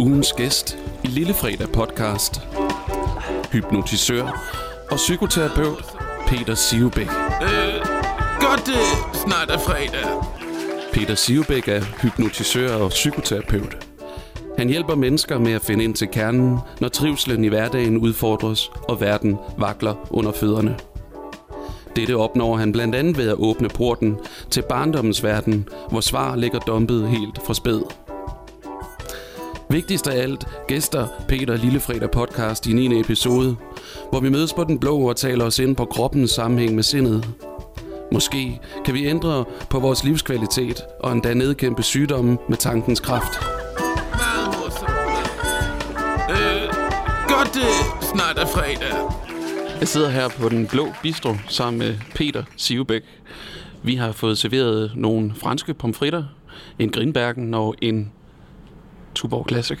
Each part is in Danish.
Ugens gæst i Lillefredag podcast. Hypnotisør og psykoterapeut Peter Sivbæk. Øh, godt det snart er fredag. Peter Sivbæk er hypnotisør og psykoterapeut. Han hjælper mennesker med at finde ind til kernen, når trivselen i hverdagen udfordres og verden vakler under fødderne. Dette opnår han blandt andet ved at åbne porten til barndommens verden, hvor svar ligger dumpet helt fra spæd. Vigtigst af alt, gæster Peter Lillefredag podcast i 9. episode, hvor vi mødes på den blå og taler os ind på kroppens sammenhæng med sindet. Måske kan vi ændre på vores livskvalitet og endda nedkæmpe sygdomme med tankens kraft. Øh, godt det snart er fredag. Jeg sidder her på den blå bistro sammen med Peter Sivebæk. Vi har fået serveret nogle franske pomfritter, en Grinbergen og en Tuborg Classic.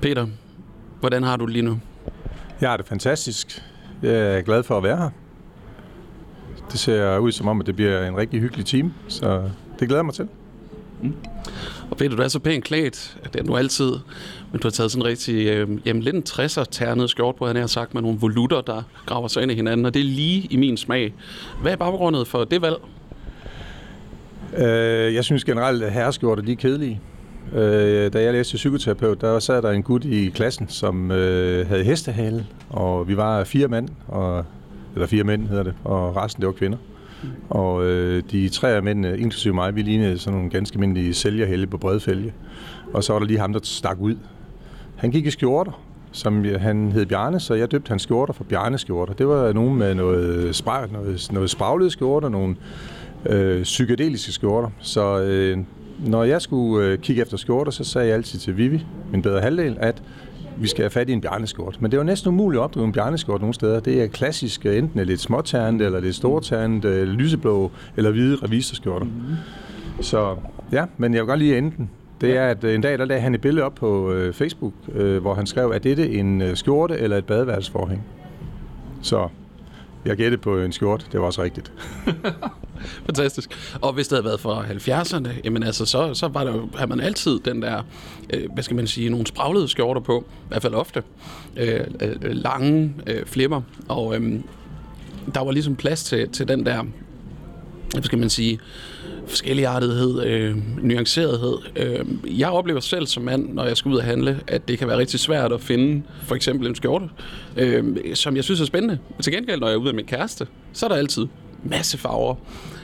Peter, hvordan har du det lige nu? Jeg har det fantastisk. Jeg er glad for at være her. Det ser ud som om, at det bliver en rigtig hyggelig time, så det glæder jeg mig til. Og Peter, du er så pænt klædt, det er du altid, men du har taget sådan en rigtig, øh, jamen lidt en 60'er ternet skjort på, han har sagt, med nogle volutter, der graver sig ind i hinanden, og det er lige i min smag. Hvad er baggrundet for det valg? Øh, jeg synes generelt, at herreskjorter de er kedelige. Øh, da jeg læste psykoterapeut, der sad der en gut i klassen, som øh, havde hestehale, og vi var fire mænd, og, eller fire mænd hedder det, og resten det var kvinder. Og øh, de tre af mændene, inklusive mig, vi lignede sådan nogle ganske almindelige sælgerhælde på bredfælge. Og så var der lige ham, der stak ud. Han gik i skjorter, som han hed Bjarne, så jeg døbte hans skjorter for Bjarne skjorter. Det var nogen med noget, spra- noget, noget spraglede skjorter, nogle øh, psykedeliske skjorter. Så øh, når jeg skulle øh, kigge efter skjorter, så sagde jeg altid til Vivi, min bedre halvdel, at vi skal have fat i en bjarneskjort. Men det var næsten umuligt at opdrive en bjarneskjort nogle steder. Det er klassisk, øh, enten lidt småternet, eller lidt storternet, øh, lyseblå eller hvide revisorskjorter. Mm-hmm. Så ja, men jeg vil godt lige enten. Det er, at øh, en dag der lagde han et billede op på øh, Facebook, øh, hvor han skrev, at dette en øh, skjorte eller et badeværelsesforhæng. Så jeg gættede på en skjort. Det var også rigtigt. Fantastisk. Og hvis det havde været fra 70'erne, jamen altså, så, så var der jo, havde man altid den der, øh, hvad skal man sige, nogle spraglede skjorter på, i hvert fald ofte, øh, øh, lange øh, flipper, og øh, der var ligesom plads til, til den der, hvad skal man sige, forskelligartethed, øh, nuancerethed. Øh, jeg oplever selv som mand, når jeg skal ud og handle, at det kan være rigtig svært at finde for eksempel en skjorte, øh, som jeg synes er spændende. Til gengæld, når jeg er ude med min kæreste, så er der altid masse farver.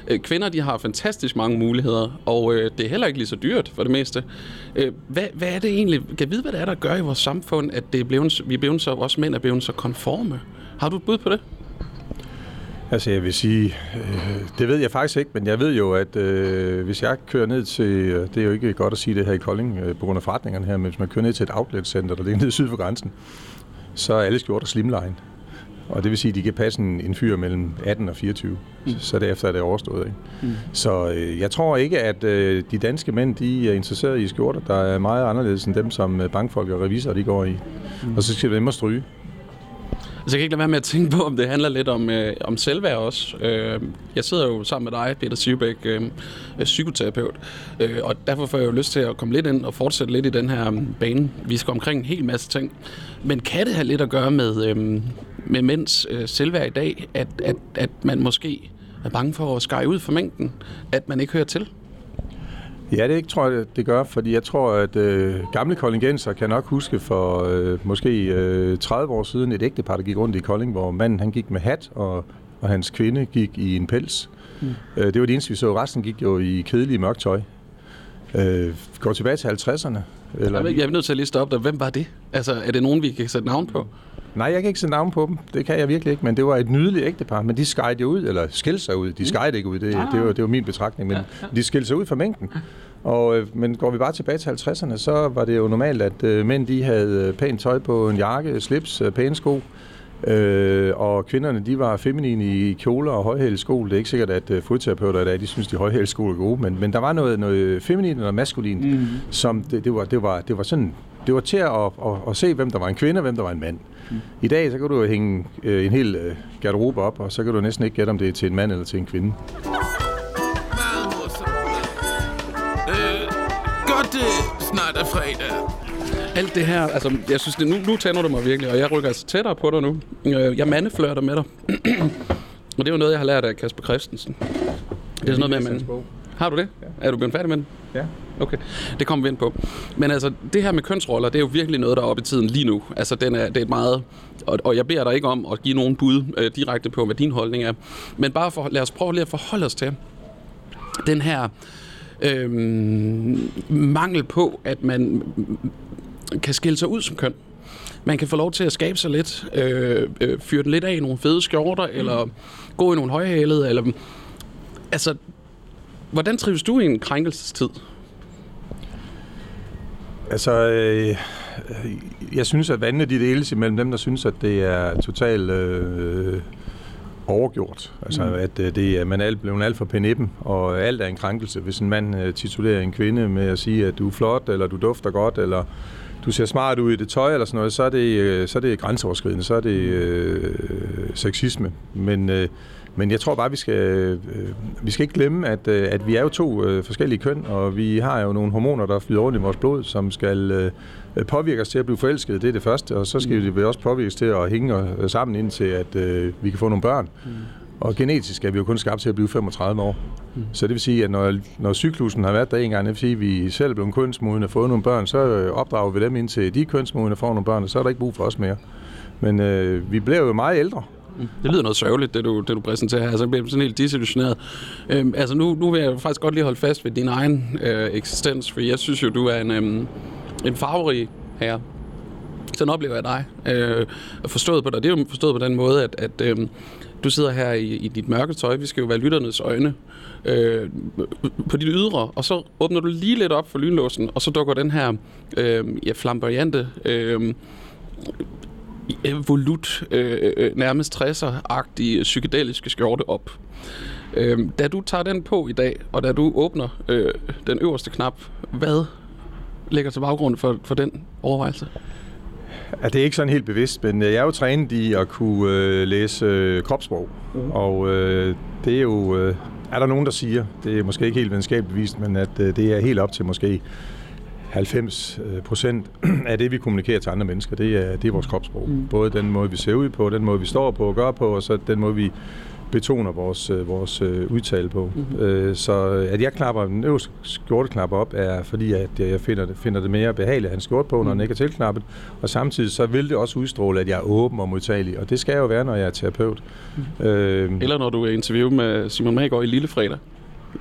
Øh, kvinder, de har fantastisk mange muligheder, og øh, det er heller ikke lige så dyrt for det meste. Øh, hvad, hvad er det egentlig? Kan jeg vide, hvad det er, der gør i vores samfund, at det er blevet, vi er blevet så, også mænd er blevet så konforme? Har du et bud på det? Altså jeg vil sige, øh, det ved jeg faktisk ikke, men jeg ved jo, at øh, hvis jeg kører ned til, øh, det er jo ikke godt at sige det her i Kolding øh, på grund af forretningerne her, men hvis man kører ned til et outlet-center, der ligger nede syd for grænsen, så er alle skjorter slimline. Og det vil sige, at de kan passe en, en fyr mellem 18 og 24, mm. så derefter er det overstået. Ikke? Mm. Så øh, jeg tror ikke, at øh, de danske mænd de er interesseret i skjorter, der er meget anderledes end dem, som øh, bankfolk og revisorer de går i. Mm. Og så skal det dem at stryge. Altså, jeg kan ikke lade være med at tænke på, om det handler lidt om, øh, om selvværd også. Øh, jeg sidder jo sammen med dig, Peter Sivbæk, øh, øh psykoterapeut, øh, og derfor får jeg jo lyst til at komme lidt ind og fortsætte lidt i den her øh, bane. Vi skal omkring en hel masse ting. Men kan det have lidt at gøre med, øh, med mænds øh, selvværd i dag, at, at, at man måske er bange for at skære ud for mængden, at man ikke hører til? Ja, det ikke, tror jeg, det gør, fordi jeg tror, at øh, gamle koldingenser kan nok huske for øh, måske øh, 30 år siden et ægtepar, der gik rundt i Kolding, hvor manden han gik med hat, og, og hans kvinde gik i en pels. Mm. Øh, det var det eneste, vi så. Resten gik jo i kedelige mørkt tøj. Øh, går tilbage til 50'erne. Eller... Jeg er nødt til at liste op der. Hvem var det? Altså, er det nogen, vi kan sætte navn på? Nej, jeg kan ikke sætte navn på dem. Det kan jeg virkelig ikke, men det var et nydeligt ægtepar. Men de skejede jo ud, eller skilte sig ud. De skejede ikke ud, det, det, var, det var min betragtning, men de skilte sig ud fra mængden. Og, øh, men går vi bare tilbage til 50'erne, så var det jo normalt, at øh, mænd de havde pænt tøj på en jakke, slips, øh, pæne sko. Øh, og kvinderne, de var feminine i kjoler og højhælede sko. Det er ikke sikkert, at uh, fodterapeuter i dag, de synes, de højhælede sko er gode, men, men der var noget, noget feminint og maskulint, mm. som det, det, var, det, var, det var sådan, det var til at, at, at, at se, hvem der var en kvinde og hvem der var en mand. Mm. I dag, så kan du hænge øh, en hel øh, garderobe op, og så kan du næsten ikke gætte, om det er til en mand eller til en kvinde. Øh, godt det snart er fredag. Alt det her, altså, jeg synes, det, nu, nu tænder du mig virkelig, og jeg rykker altså tættere på dig nu. Øh, Jeg mandeflørter med dig. og det er jo noget, jeg har lært af Kasper Christensen. Det er sådan noget med, at man... Har du det? Ja. Er du blevet færdig med den? Ja. Okay, det kommer vi ind på. Men altså, det her med kønsroller, det er jo virkelig noget, der er oppe i tiden lige nu. Altså, den er, det er et meget... Og, og jeg beder dig ikke om at give nogen bud øh, direkte på, hvad din holdning er. Men bare for, lad os prøve lige at forholde os til den her øh, mangel på, at man kan skille sig ud som køn. Man kan få lov til at skabe sig lidt, øh, øh, fyre den lidt af i nogle fede skjorter, eller gå i nogle højhælede, eller... Altså, hvordan trives du i en krænkelsestid? Altså, øh, jeg synes, at vandene de deles imellem dem, der synes, at det er totalt øh, overgjort. Altså, mm. at øh, det er, man er blevet alt for penippen, og alt er en krænkelse. Hvis en mand øh, titulerer en kvinde med at sige, at du er flot, eller du dufter godt, eller du ser smart ud i det tøj, eller sådan noget, så er det, øh, så er det grænseoverskridende, så er det øh, sexisme. Men, øh, men jeg tror bare, vi skal, øh, vi skal ikke glemme, at, øh, at vi er jo to øh, forskellige køn, og vi har jo nogle hormoner, der flyder rundt i vores blod, som skal øh, påvirke os til at blive forelsket. Det er det første, og så skal mm. vi også påvirkes til at hænge øh, sammen indtil, at øh, vi kan få nogle børn. Mm. Og genetisk er vi jo kun skabt til at blive 35 år. Mm. Så det vil sige, at når, når cyklusen har været der en gang, det vil sige, at vi selv er blevet kønsmodne og fået nogle børn, så øh, opdrager vi dem indtil de er kønsmodne og får nogle børn, og så er der ikke brug for os mere. Men øh, vi bliver jo meget ældre. Mm. Det lyder noget sørgeligt, det du, det du præsenterer her. Så jeg bliver sådan helt disillusioneret. Øhm, altså, nu, nu vil jeg faktisk godt lige holde fast ved din egen øh, eksistens, for jeg synes jo, du er en, øhm, en farverig herre. Sådan oplever jeg dig. Øh, forstået på dig. Det er jo forstået på den måde, at, at øh, du sidder her i, i dit mørke tøj. Vi skal jo være lytternes øjne øh, på dit ydre, og så åbner du lige lidt op for lynlåsen, og så dukker den her øh, ja, flamboyante øh, volut, øh, øh, nærmest 60'er-agtige psykedeliske skjorte op. Øh, da du tager den på i dag, og da du åbner øh, den øverste knap, hvad ligger til baggrund for, for den overvejelse? Ja, det er ikke sådan helt bevidst, men jeg er jo trænet i at kunne øh, læse øh, kropssprog. Mm. Og øh, det er jo, øh, er der nogen, der siger, det er måske ikke helt videnskabeligt vist, men at øh, det er helt op til måske 90 procent af det, vi kommunikerer til andre mennesker, det er, det er vores kropssprog. Mm. Både den måde, vi ser ud på, den måde, vi står på og gør på, og så den måde, vi betoner vores, vores udtale på. Mm-hmm. Så at jeg klapper den øverste skjorteknap op, er fordi, at jeg finder det, finder det mere behageligt at have en skjorte på, når den ikke er tilknappet. Og samtidig så vil det også udstråle, at jeg er åben og modtagelig. Og det skal jeg jo være, når jeg er terapeut. Mm. Øh, Eller når du er interview med Simon Magård i Lillefredag.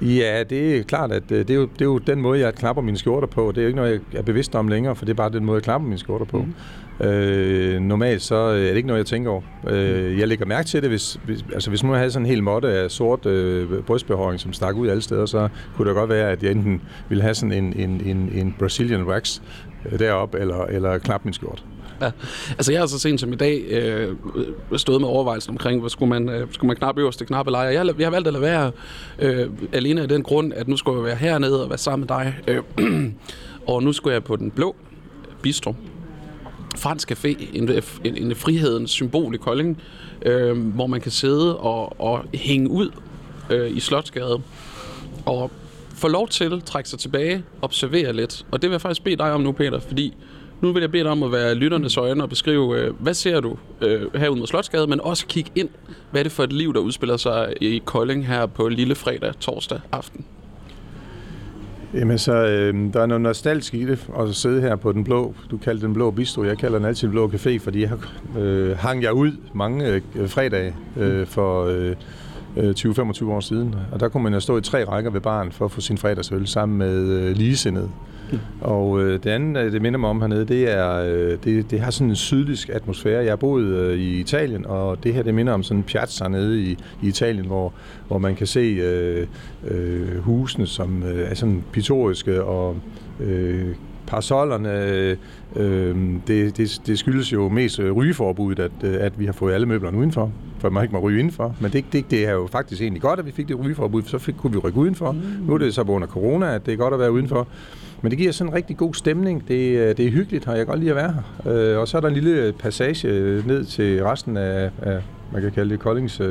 Ja, det er klart, at det er, jo, det er jo den måde, jeg klapper mine skjorter på. Det er jo ikke noget, jeg er bevidst om længere, for det er bare den måde, jeg klapper mine skjorter på. Mm. Øh, normalt så er det ikke noget, jeg tænker over. Øh, jeg lægger mærke til det, hvis, hvis, altså hvis nu jeg havde sådan en hel måtte af sort øh, brystbehåring, som stak ud alle steder, så kunne det godt være, at jeg enten ville have sådan en, en, en, en Brazilian wax øh, derop eller, eller klappe min skjort. Ja. Altså jeg har så sent som i dag øh, stået med overvejelsen omkring, hvor skulle man, øh, skulle man knap øverste knap eller. Jeg, jeg har valgt at lade være øh, alene af den grund, at nu skulle jeg være hernede og være sammen med dig. Øh, og nu skulle jeg på den blå bistro. Fransk Café, en, en, en frihedens symbol i Kolding, øh, hvor man kan sidde og, og hænge ud øh, i Slotsgade. Og få lov til at trække sig tilbage, observere lidt. Og det vil jeg faktisk bede dig om nu, Peter, fordi nu vil jeg bede dig om at være lytternes øjne og beskrive, øh, hvad ser du øh, herude mod Slotsgade, men også kigge ind, hvad er det for et liv, der udspiller sig i Kolding her på lille fredag, torsdag aften? Jamen så, øh, der er noget nostalgisk i det, at sidde her på den blå, du kalder den blå bistro, jeg kalder den altid den blå café, fordi jeg øh, hang jeg ud mange øh, fredage øh, for øh, 20-25 år siden, og der kunne man jo stå i tre rækker ved baren for at få sin fredagsøl sammen med øh, ligesindede. Og øh, det andet, det minder mig om hernede, det er, øh, det, det har sådan en sydligsk atmosfære. Jeg har boet øh, i Italien, og det her, det minder om sådan en piazza nede i, i Italien, hvor, hvor man kan se øh, øh, husene, som øh, er sådan pittoriske og øh, parasollerne, øh, det, det, det skyldes jo mest rygeforbuddet, at, at vi har fået alle møblerne udenfor, for man ikke må ryge indenfor. Men det, det, det er jo faktisk egentlig godt, at vi fik det rygeforbud, for så fik, kunne vi rykke udenfor. Mm. Nu er det så under corona, at det er godt at være udenfor. Men det giver sådan en rigtig god stemning. Det, det er hyggeligt, og jeg kan godt lide at være her. Øh, og så er der en lille passage ned til resten af, af man kan kalde det Koldings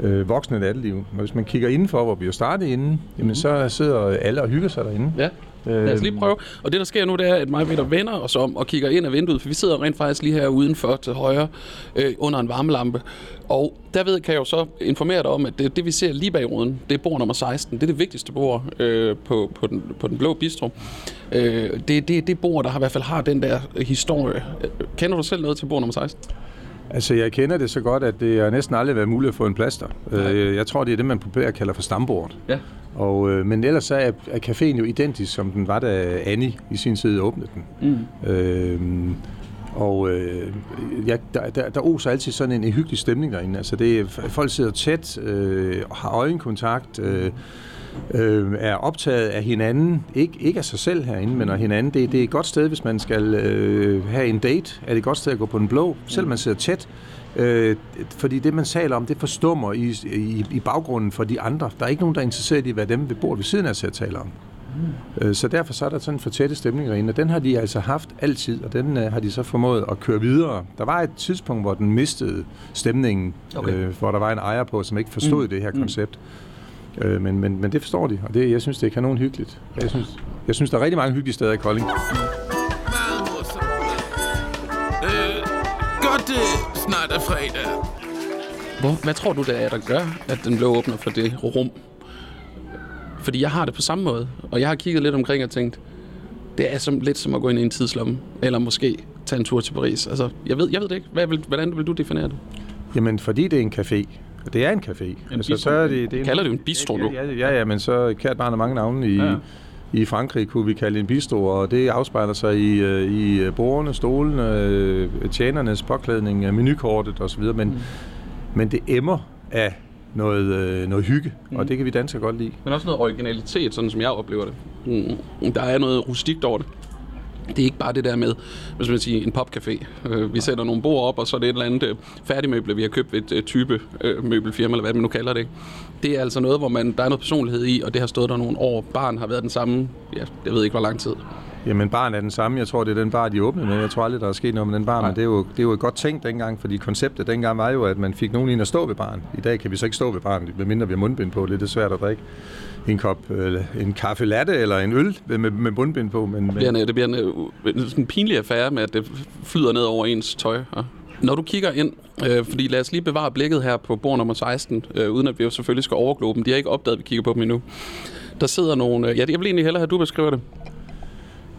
øh, voksne natteliv. Men hvis man kigger indenfor, hvor vi jo startede inden, jamen så sidder alle og hygger sig derinde. Ja. Øh, Lad os lige prøve. Og det, der sker nu, det er, at mig og Peter vender os om og kigger ind af vinduet, for vi sidder rent faktisk lige her udenfor til højre øh, under en varmelampe. Og derved kan jeg jo så informere dig om, at det, det vi ser lige bag ruden, det er bord nummer 16. Det er det vigtigste bord øh, på, på, den, på den blå bistro. Øh, det, det er det bord, der har, i hvert fald har den der historie. Kender du selv noget til bord nummer 16? Altså, jeg kender det så godt, at det har næsten aldrig været muligt at få en plaster. Øh, jeg tror, det er det, man populært kalder for stambordet. Ja. Og, øh, men ellers så er, er caféen jo identisk, som den var, da Annie i sin tid åbnede den. Mm. Øh, og øh, ja, der, der, der oser altid sådan en, hyggelig stemning derinde. Altså, det folk sidder tæt, øh, har øjenkontakt, øh, øh, er optaget af hinanden. Ik, ikke af sig selv herinde, men af hinanden. Det, det er et godt sted, hvis man skal øh, have en date. Er det et godt sted at gå på den blå, selv man sidder tæt. Øh, fordi det, man taler om, det forstummer i, i, i baggrunden for de andre. Der er ikke nogen, der er interesseret i, hvad dem ved bordet ved siden af sig taler om. Mm. Så derfor så er der sådan en for tætte stemning derinde, og den har de altså haft altid, og den uh, har de så formået at køre videre. Der var et tidspunkt, hvor den mistede stemningen, okay. øh, hvor der var en ejer på, som ikke forstod mm. det her koncept. Mm. Øh, men, men, men det forstår de, og det, jeg synes, det er kanon hyggeligt. Jeg synes, jeg synes, der er rigtig mange hyggelige steder i Kolding. Meget morsomt. Øh, godt det snart er fredag. Hvor, hvad tror du, det er, der gør, at den blev åbnet for det rum? Fordi jeg har det på samme måde, og jeg har kigget lidt omkring og tænkt, det er som, lidt som at gå ind i en tidslomme, eller måske tage en tur til Paris. Altså, jeg ved, jeg ved det ikke. Hvad vil, hvordan vil du definere det? Jamen, fordi det er en café. Det er en café. En altså, så er det, det er Kalder det en bistro, du? Ja, ja, ja, ja, men så kært barn har mange navne i, Ja. i Frankrig, kunne vi kalde det en bistro, og det afspejler sig i, øh, i bordene, stolene, øh, tjenernes påklædning, øh, menukortet osv., men, mm. men det emmer af noget, øh, noget hygge, mm. og det kan vi danskere godt lide. Men også noget originalitet, sådan som jeg oplever det. Mm. Der er noget rustikt over det. Det er ikke bare det der med, hvis man siger, en popcafé. Øh, vi sætter nogle bord op, og så er det et eller andet øh, færdigmøble, vi har købt ved et øh, type øh, møbelfirma, eller hvad man nu kalder det. Det er altså noget, hvor man, der er noget personlighed i, og det har stået der nogle år. Baren har været den samme, ja, jeg ved ikke hvor lang tid. Jamen, baren er den samme. Jeg tror, det er den bar, de åbnede med. Jeg tror aldrig, der er sket noget med den bar, Nej. men det er, jo, det er jo et godt tænkt dengang, fordi konceptet dengang var jo, at man fik nogen ind at stå ved baren. I dag kan vi så ikke stå ved baren, medmindre vi har mundbind på. Det er svært at drikke en kop, en kaffe latte eller en øl med, med mundbind på. Men, Det bliver en, det bliver en, øh, en sådan pinlig affære med, at det flyder ned over ens tøj. Ja. Når du kigger ind, øh, fordi lad os lige bevare blikket her på bord nummer 16, øh, uden at vi jo selvfølgelig skal overglobe dem. De har ikke opdaget, at vi kigger på dem endnu. Der sidder nogle... Øh, ja, jeg vil egentlig hellere have, at du beskriver det.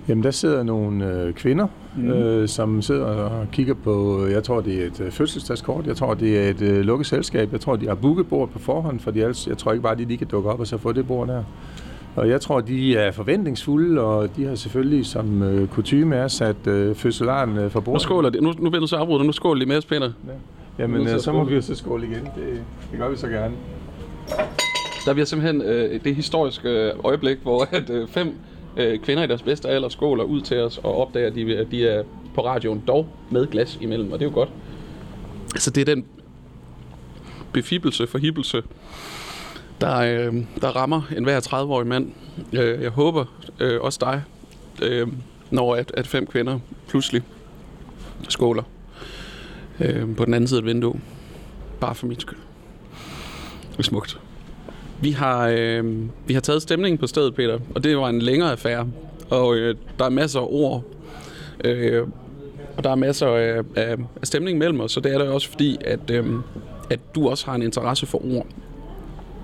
Jamen, der sidder nogle øh, kvinder, mm. øh, som sidder og kigger på, jeg tror, det er et øh, fødselsdagskort, jeg tror, det er et øh, lukket selskab, jeg tror, de har booket bord på forhånd, fordi ellers, jeg tror ikke bare, de lige kan dukke op og så få det bord der. Og jeg tror, de er forventningsfulde, og de har selvfølgelig som øh, kutume er sat øh, fødselaren øh, for Nu bordet. skåler det. Nu, nu bliver du så afbrudt, nu skåler de med os, Peter. Jamen, Nu øh, så må vi jo så skåle igen. Det, det gør vi så gerne. Der bliver simpelthen øh, det historiske øh, øjeblik, hvor at, øh, fem øh, kvinder i deres bedste alder skåler ud til os og opdager, at de, at de er på radioen, dog med glas imellem, og det er jo godt. Altså, det er den befibelse, forhibelse, der, øh, der rammer enhver 30-årig mand. Øh, jeg håber øh, også dig, øh, når at, at fem kvinder pludselig skåler øh, på den anden side af et vindue. Bare for min skyld. Det er smukt. Vi har, øh, vi har taget stemningen på stedet, Peter, og det var en længere affære. Og øh, der er masser af ord, øh, og der er masser af, af, af stemning mellem os, så det er der også fordi, at, øh, at du også har en interesse for ord.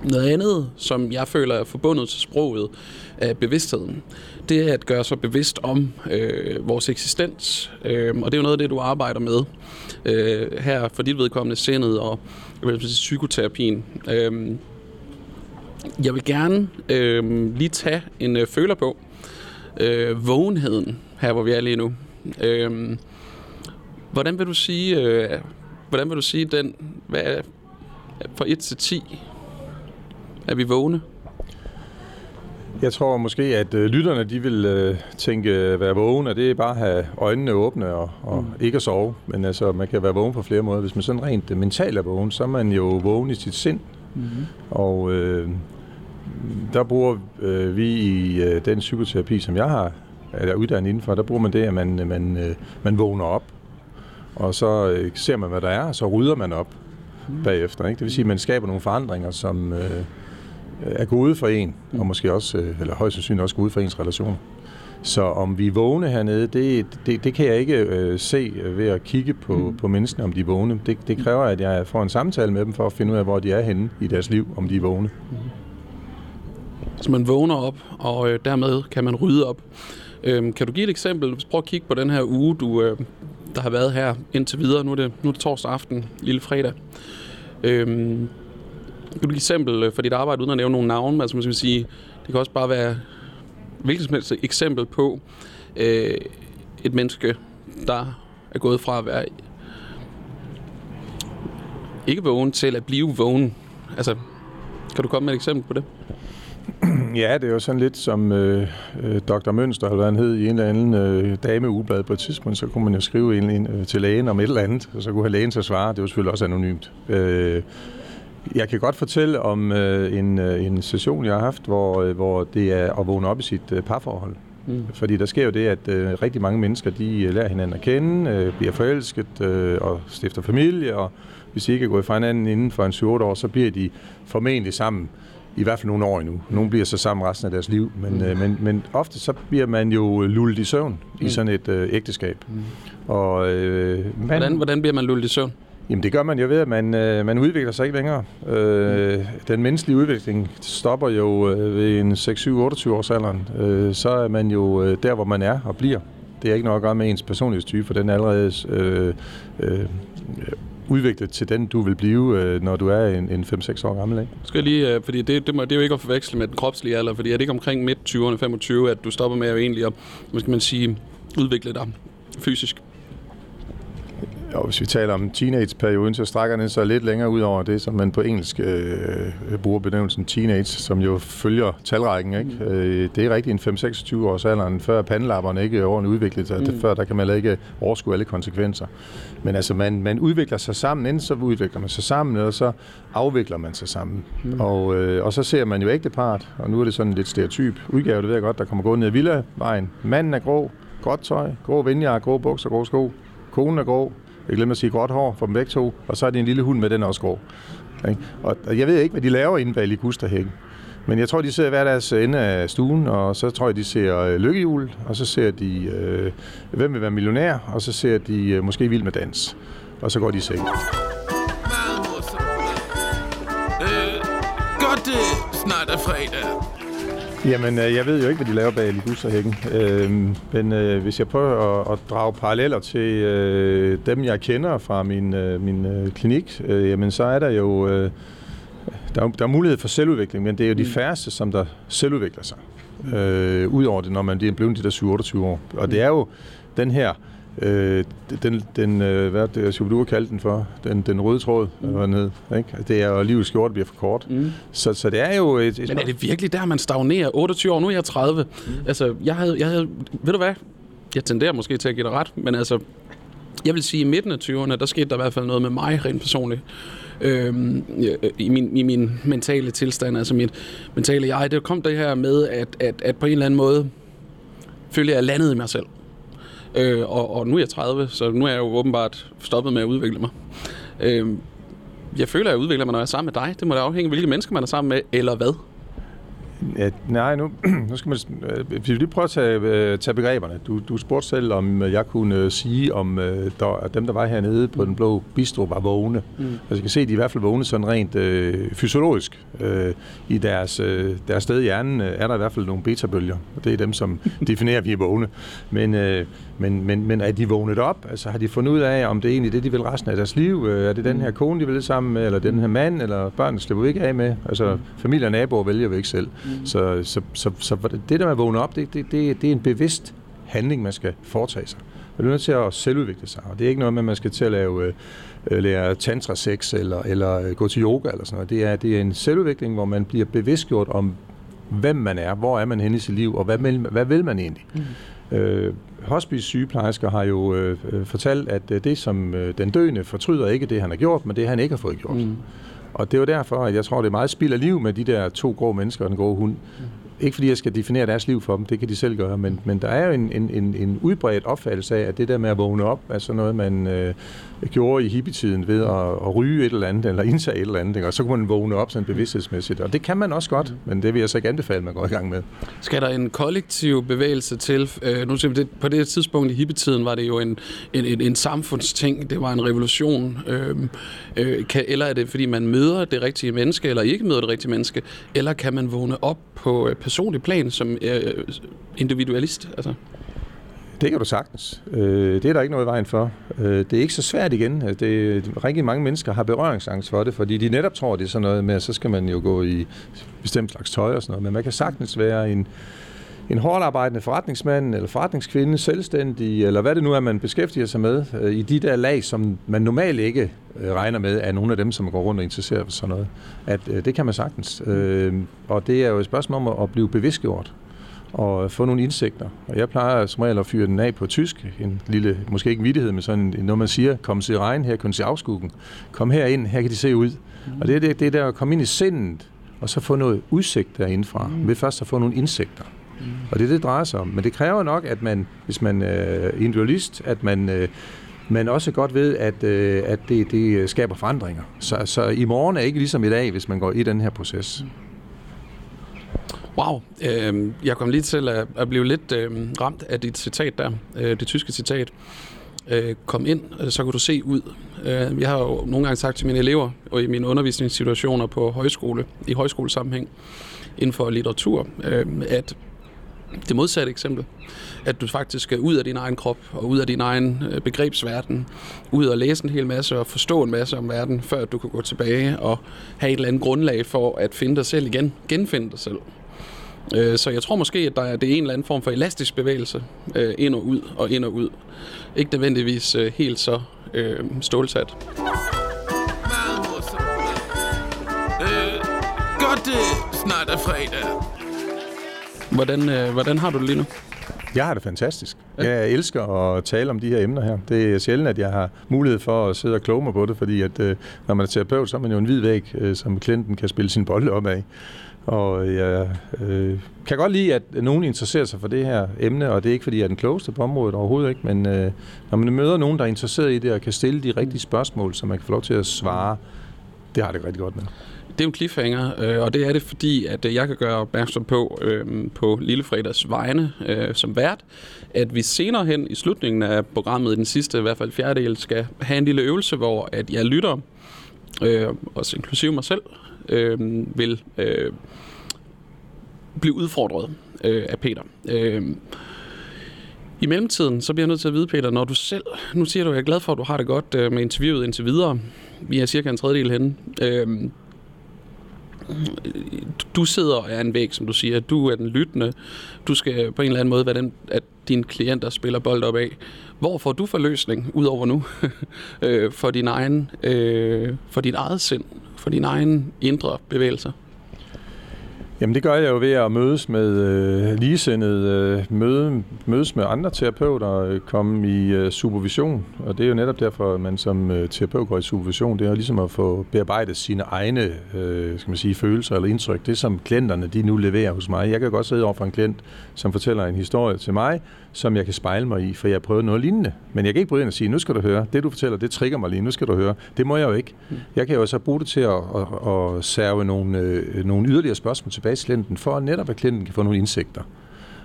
Noget andet, som jeg føler er forbundet til sproget, er bevidstheden. Det er at gøre sig bevidst om øh, vores eksistens, øh, og det er jo noget af det, du arbejder med øh, her for dit vedkommende sindet og jeg vil sige, psykoterapien. Øh, jeg vil gerne øh, lige tage en øh, føler på øh, vågenheden her, hvor vi er lige nu. Øh, hvordan vil du sige, øh, hvordan vil du sige den, hvad er, fra 1 til 10, er vi vågne? Jeg tror måske, at øh, lytterne de vil øh, tænke øh, være vågen, og det er bare at have øjnene åbne og, og mm. ikke at sove. Men altså, man kan være vågen på flere måder. Hvis man sådan rent øh, mentalt er vågen, så er man jo vågen i sit sind. Mm-hmm. Og øh, der bruger øh, vi i øh, den psykoterapi, som jeg har er uddannet indenfor, der bruger man det, at man, øh, man, øh, man vågner op. Og så øh, ser man, hvad der er, og så rydder man op mm. bagefter. Ikke? Det vil sige, at man skaber nogle forandringer, som... Øh, er gode for en, og måske også, øh, eller højst sandsynligt også gode for ens relation. Så om vi er vågne hernede, det, det, det kan jeg ikke øh, se ved at kigge på, mm. på menneskene, om de er vågne. Det, det kræver, at jeg får en samtale med dem for at finde ud af, hvor de er henne i deres liv, om de er vågne. Mm. Så man vågner op, og øh, dermed kan man rydde op. Øhm, kan du give et eksempel? Prøv at kigge på den her uge, du, øh, der har været her indtil videre. Nu er det, nu er det torsdag aften, lille fredag. Øhm, kan du give et eksempel øh, for dit arbejde, uden at nævne nogle navne? Altså, man skal sige, det kan også bare være hvilket som helst eksempel på øh, et menneske, der er gået fra at være ikke vågen til at blive vågen. Altså, kan du komme med et eksempel på det? Ja, det er jo sådan lidt som øh, øh Dr. Mønster, eller hvad han hed, i en eller anden øh, dameublad på et tidspunkt, så kunne man jo skrive en, en, øh, til lægen om et eller andet, og så kunne have lægen til at svare. Det var selvfølgelig også anonymt. Øh, jeg kan godt fortælle om øh, en, øh, en session, jeg har haft, hvor, øh, hvor det er at vågne op i sit øh, parforhold. Mm. Fordi der sker jo det, at øh, rigtig mange mennesker, de øh, lærer hinanden at kende, øh, bliver forelsket øh, og stifter familie, og hvis de ikke er gået fra hinanden inden for en 7-8 år, så bliver de formentlig sammen i hvert fald nogle år endnu. Nogle bliver så sammen resten af deres liv, men, mm. øh, men, men ofte så bliver man jo lullet i søvn mm. i sådan et øh, ægteskab. Mm. Og, øh, man, hvordan, hvordan bliver man lullet i søvn? Jamen det gør man jo ved, at man, øh, man udvikler sig ikke længere. Øh, mm. Den menneskelige udvikling stopper jo øh, ved en 6-7-28 års alderen. Øh, så er man jo øh, der, hvor man er og bliver. Det er ikke noget at gøre med ens personlighedstype, for den er allerede øh, øh, udviklet til den, du vil blive, øh, når du er en, en 5-6 år gammel. Ikke? Skal jeg lige, øh, fordi det, det, må, det er jo ikke at forveksle med den kropslige alder, fordi er det ikke omkring midt 20'erne, 25, at du stopper med at egentlig at, hvad skal man sige, udvikle dig fysisk? Og hvis vi taler om teenageperioden, så strækker den sig lidt længere ud over det, som man på engelsk øh, bruger benævnelsen teenage, som jo følger talrækken. Ikke? Mm. Øh, det er rigtigt en 5-26 års alderen, før pandelapperne ikke er ordentligt udviklet sig. Mm. Før der kan man ikke overskue alle konsekvenser. Men altså, man, man udvikler sig sammen, enten så udvikler man sig sammen, eller så afvikler man sig sammen. Mm. Og, øh, og så ser man jo ægtepart, og nu er det sådan en lidt stereotyp udgave, det ved jeg godt, der kommer gå ned ad Villavejen. Manden er grå, godt tøj, grå vindjakke, grå bukser, grå sko. Konen er grå, jeg glemmer at sige gråt hår for dem begge to, og så er det en lille hund med, den også grå. Og jeg ved ikke, hvad de laver inde bag ligusterhækken. Men jeg tror, de sidder hver deres ende af stuen, og så tror jeg, de ser øh, lykkehjul, og så ser de, øh, hvem vil være millionær, og så ser de øh, måske vild med dans. Og så går de i seng. Meget Øh, godt, det snart er fredag. Jamen, øh, jeg ved jo ikke, hvad de laver bag Ligusterhækken. Øh, men øh, hvis jeg prøver at, at drage paralleller til øh, dem, jeg kender fra min, øh, min øh, klinik, øh, jamen så er der jo øh, der, er, der er mulighed for selvudvikling, men det er jo de mm. færreste, som der selvudvikler sig. Øh, Udover det, når man er blevet de der 27 år. Og det er jo den her Øh, den, den øh, hvad det, du har kaldt den for, den, den røde tråd, mm. var ned, ikke? Det er jo livets skjort bliver for kort. Mm. Så, så det er jo et, et... Men er det virkelig der, man stagnerer? 28 år, nu er jeg 30. Mm. Altså, jeg havde, jeg havde, ved du hvad? Jeg tenderer måske til at give dig ret, men altså, jeg vil sige, at i midten af 20'erne, der skete der i hvert fald noget med mig rent personligt. Øhm, i, min, I min mentale tilstand, altså mit mentale jeg. Det kom det her med, at, at, at på en eller anden måde følte jeg, landede i mig selv. Øh, og, og nu er jeg 30, så nu er jeg jo åbenbart stoppet med at udvikle mig. Øh, jeg føler, at jeg udvikler mig, når jeg er sammen med dig. Det må da afhænge af, hvilke mennesker man er sammen med, eller hvad. Ja, nej, nu, nu skal man øh, vi lige prøve at tage, øh, tage begreberne. Du, du spurgte selv, om øh, jeg kunne sige, om der, dem, der var hernede på den blå bistro, var vågne. Mm. Altså, jeg kan se, at de i hvert fald vågne sådan rent øh, fysiologisk. Øh, I deres, øh, deres sted i hjernen øh, er der i hvert fald nogle beta-bølger, og det er dem, som definerer, at vi er vågne. Men, øh, men, men, men er de vågnet op? Altså, har de fundet ud af, om det er egentlig det, de vil resten af deres liv? Er det den her kone, de vil sammen med, eller den her mand, eller børn slipper vi ikke af med? Altså, familie og naboer vælger vi ikke selv. Mm. Så, så, så, så det der med at vågne op, det, det, det, det er en bevidst handling, man skal foretage sig. Man er nødt til at selvudvikle sig, og det er ikke noget med, at man skal til at lave, øh, lære tantra sex eller, eller øh, gå til yoga eller sådan noget. Det er, det er en selvudvikling, hvor man bliver bevidstgjort om, hvem man er, hvor er man henne i sit liv, og hvad, vil, hvad vil man egentlig? Mm. Øh, hospice sygeplejersker har jo øh, øh, fortalt, at øh, det som øh, den døende fortryder ikke det, han har gjort, men det, han ikke har fået gjort. Mm. Og det er jo derfor, at jeg tror, det er meget spild af liv med de der to grå mennesker og den grå hund. ikke fordi jeg skal definere deres liv for dem, det kan de selv gøre, men, men der er jo en, en, en, en udbredt opfattelse af, at det der med at vågne op er sådan noget, man øh, gjorde i hippietiden ved at, at ryge et eller andet, eller indtage et eller andet, ikke? og så kunne man vågne op sådan bevidsthedsmæssigt, og det kan man også godt, men det vil jeg så ikke anbefale, at man går i gang med. Skal der en kollektiv bevægelse til? Øh, nu siger vi det, på det tidspunkt i hippietiden var det jo en, en, en, en samfundsting, det var en revolution, øh, øh, kan, eller er det fordi man møder det rigtige menneske, eller ikke møder det rigtige menneske, eller kan man vågne op på øh, personlig plan som øh, individualist? Altså? Det kan du sagtens. Øh, det er der ikke noget i vejen for. Øh, det er ikke så svært igen. Øh, det, rigtig mange mennesker har berøringsangst for det, fordi de netop tror, det er sådan noget med, at så skal man jo gå i bestemt slags tøj og sådan noget. Men man kan sagtens være en, en hårdt arbejdende forretningsmand eller forretningskvinde, selvstændig, eller hvad det nu er, man beskæftiger sig med, øh, i de der lag, som man normalt ikke øh, regner med, er nogle af dem, som går rundt og interesserer for sådan noget. At øh, det kan man sagtens. Øh, og det er jo et spørgsmål om at blive bevidstgjort og få nogle indsigter. Og jeg plejer som regel at fyre den af på tysk. En lille, måske ikke en vidighed, men sådan noget, man siger, kom til regn, her kan se afskuggen. Kom her ind, her kan de se ud. Mm. Og det er det, det er der at komme ind i sindet, og så få noget udsigt derindefra, mm. ved først at få nogle indsigter. Mm. Og det er det, det drejer sig om. Men det kræver nok, at man, hvis man er individualist, at man, øh, man også godt ved, at, øh, at det, det skaber forandringer. Så, så i morgen er ikke ligesom i dag, hvis man går i den her proces. Wow, øh, jeg kom lige til at, at blive lidt øh, ramt af dit citat der, øh, det tyske citat. Øh, kom ind, øh, så kan du se ud. Øh, jeg har jo nogle gange sagt til mine elever, og i mine undervisningssituationer på højskole, i højskolesammenhæng, inden for litteratur, øh, at det modsatte eksempel, at du faktisk skal ud af din egen krop og ud af din egen øh, begrebsverden, ud og læse en hel masse og forstå en masse om verden, før du kan gå tilbage og have et eller andet grundlag for at finde dig selv igen, genfinde dig selv. Øh, så jeg tror måske, at der er, det er en eller anden form for elastisk bevægelse øh, ind og ud og ind og ud. Ikke nødvendigvis øh, helt så øh, stålsat. Meget morsomt. Øh, godt snart er fredag. Hvordan, øh, hvordan har du det lige nu? Jeg har det fantastisk. Jeg elsker at tale om de her emner her. Det er sjældent, at jeg har mulighed for at sidde og kloge mig på det, fordi at, øh, når man er terapeut, så er man jo en hvid væg, øh, som klienten kan spille sin bold op af. Og jeg øh, kan godt lide, at nogen interesserer sig for det her emne, og det er ikke, fordi jeg er den klogeste på området overhovedet ikke, men øh, når man møder nogen, der er interesseret i det, og kan stille de rigtige spørgsmål, så man kan få lov til at svare, det har det rigtig godt med. Det er en cliffhanger, øh, og det er det fordi, at øh, jeg kan gøre opmærksom på, øh, på Lillefredags vegne øh, som vært, at vi senere hen i slutningen af programmet, i den sidste, i hvert fald fjerdedel, skal have en lille øvelse, hvor at jeg lytter, øh, også inklusive mig selv, øh, vil øh, blive udfordret øh, af Peter. Øh, i mellemtiden, så bliver jeg nødt til at vide, Peter, når du selv, nu siger du, at jeg er glad for, at du har det godt øh, med interviewet indtil videre. Vi er cirka en tredjedel henne. Øh, du sidder og er en væg, som du siger. Du er den lyttende. Du skal på en eller anden måde være den, at dine klienter spiller bold op af. Hvor får du forløsning, udover nu, øh, for, din egen, øh, for dit eget sind, for din egen indre bevægelser? Jamen det gør jeg jo ved at mødes med øh, ligesindede, øh, møde, mødes med andre terapeuter, øh, komme i øh, supervision. Og det er jo netop derfor, at man som øh, terapeut går i supervision. Det er jo ligesom at få bearbejdet sine egne øh, skal man sige, følelser eller indtryk. Det som klienterne de nu leverer hos mig. Jeg kan godt sidde over for en klient, som fortæller en historie til mig, som jeg kan spejle mig i, for jeg har prøvet noget lignende. Men jeg kan ikke bryde ind og sige, nu skal du høre, det du fortæller, det trigger mig lige, nu skal du høre. Det må jeg jo ikke. Mm. Jeg kan jo så bruge det til at, at, at serve nogle, øh, nogle yderligere spørgsmål tilbage til klienten, for at netop at klienten kan få nogle indsigter.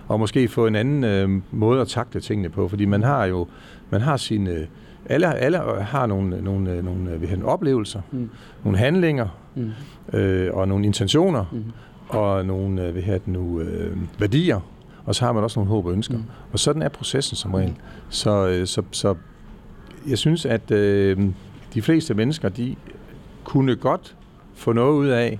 Og måske få en anden øh, måde at takle tingene på, fordi man har jo man har sine... Alle, alle har nogle, nogle, nogle, øh, nogle oplevelser, mm. nogle handlinger mm. øh, og nogle intentioner mm. og nogle øh, hvad det nu, øh, værdier og så har man også nogle håb og ønsker. Mm. Og sådan er processen som regel. Så, øh, så, så jeg synes, at øh, de fleste mennesker, de kunne godt få noget ud af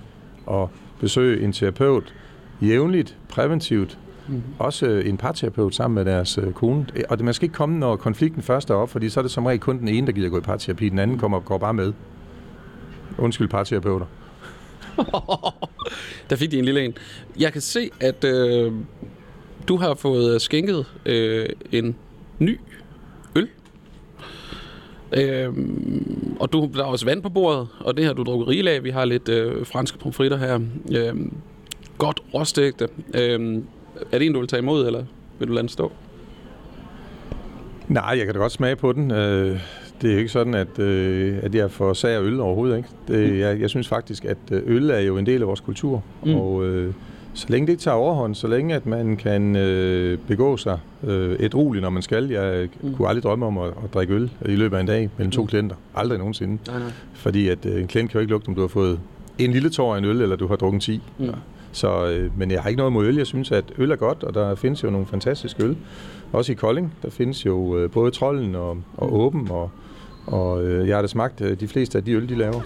at besøge en terapeut jævnligt, præventivt, mm. også en parterapeut sammen med deres øh, kone. Og det, man skal ikke komme, når konflikten først er op, fordi så er det som regel kun den ene, der gider gå i parterapi, den anden kommer og går bare med. Undskyld parterapeuter. der fik de en lille en. Jeg kan se, at øh, du har fået skænket øh, en ny øl. Øh, og du, der er også vand på bordet, og det har du drukket rigeligt af. Vi har lidt øh, franske pomfritter her. Øh, godt råstegte. Øhm, er det en, du vil tage imod, eller vil du lade den stå? Nej, jeg kan da godt smage på den. Øh, det er ikke sådan, at, øh, at jeg får sag af øl overhovedet. Ikke? Det, jeg, jeg synes faktisk, at øh, øl er jo en del af vores kultur. Mm. Og øh, så længe det ikke tager overhånd, så længe at man kan øh, begå sig øh, et roligt, når man skal. Jeg mm. kunne aldrig drømme om at, at drikke øl i løbet af en dag mellem to mm. klienter. Aldrig nogensinde. Nej, nej. Fordi at øh, en klient kan jo ikke lugte, om du har fået en lille tår af en øl, eller du har drukket 10. Mm. Så, øh, men jeg har ikke noget mod øl. Jeg synes, at øl er godt, og der findes jo nogle fantastiske øl. Også i Kolding, der findes jo øh, både Trollen og, og Åben, og, og øh, jeg har da smagt øh, de fleste af de øl, de laver.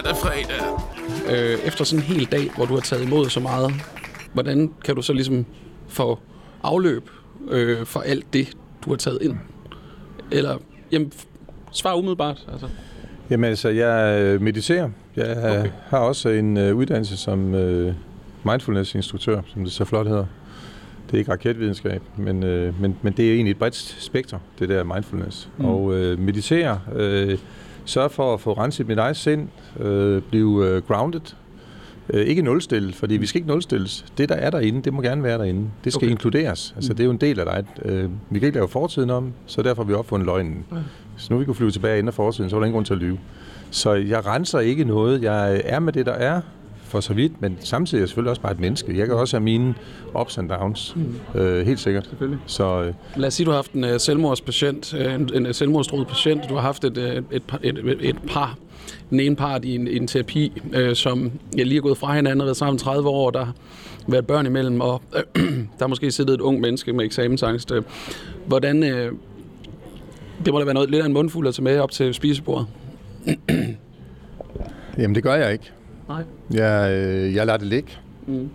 Snart er fredag. Øh, efter sådan en hel dag, hvor du har taget imod så meget, hvordan kan du så ligesom få afløb øh, for alt det, du har taget ind? Eller, jamen, svar umiddelbart. Altså. Jamen altså, jeg øh, mediterer. Jeg okay. har også en øh, uddannelse som øh, mindfulness-instruktør, som det så flot hedder. Det er ikke raketvidenskab, men, øh, men, men det er egentlig et bredt spektrum, det der mindfulness. Mm. Og øh, meditere, øh, sørge for at få renset mit eget sind, øh, blive øh, grounded, øh, ikke nulstillet, fordi vi skal ikke nulstilles. Det, der er derinde, det må gerne være derinde. Det skal okay. inkluderes. Altså, mm. det er jo en del af dig. Øh, vi kan ikke lave fortiden om, så derfor har vi opfundet løgnen. Mm. Så nu vi kunne flyve tilbage ind af fortiden, så var der ingen grund til at lyve. Så jeg renser ikke noget. Jeg er med det, der er, for så vidt, men samtidig er jeg selvfølgelig også bare et menneske. Jeg kan også have mine ups and downs, mm. øh, helt sikkert. Selvfølgelig. Så, øh, Lad os sige, du har haft en uh, selvmordspatient, uh, en, en selvmordstroet patient, du har haft et, et, et, et, et par, den ene part i en, en terapi, uh, som jeg lige er gået fra hinanden og været sammen 30 år, der har været børn imellem, og uh, der er måske siddet et ung menneske med eksamensangst. Uh, hvordan, uh, det må da være noget lidt af en mundfuld at tage med op til spisebordet. Jamen, det gør jeg ikke. Nej. Jeg, øh, jeg lader det ligge. Mm.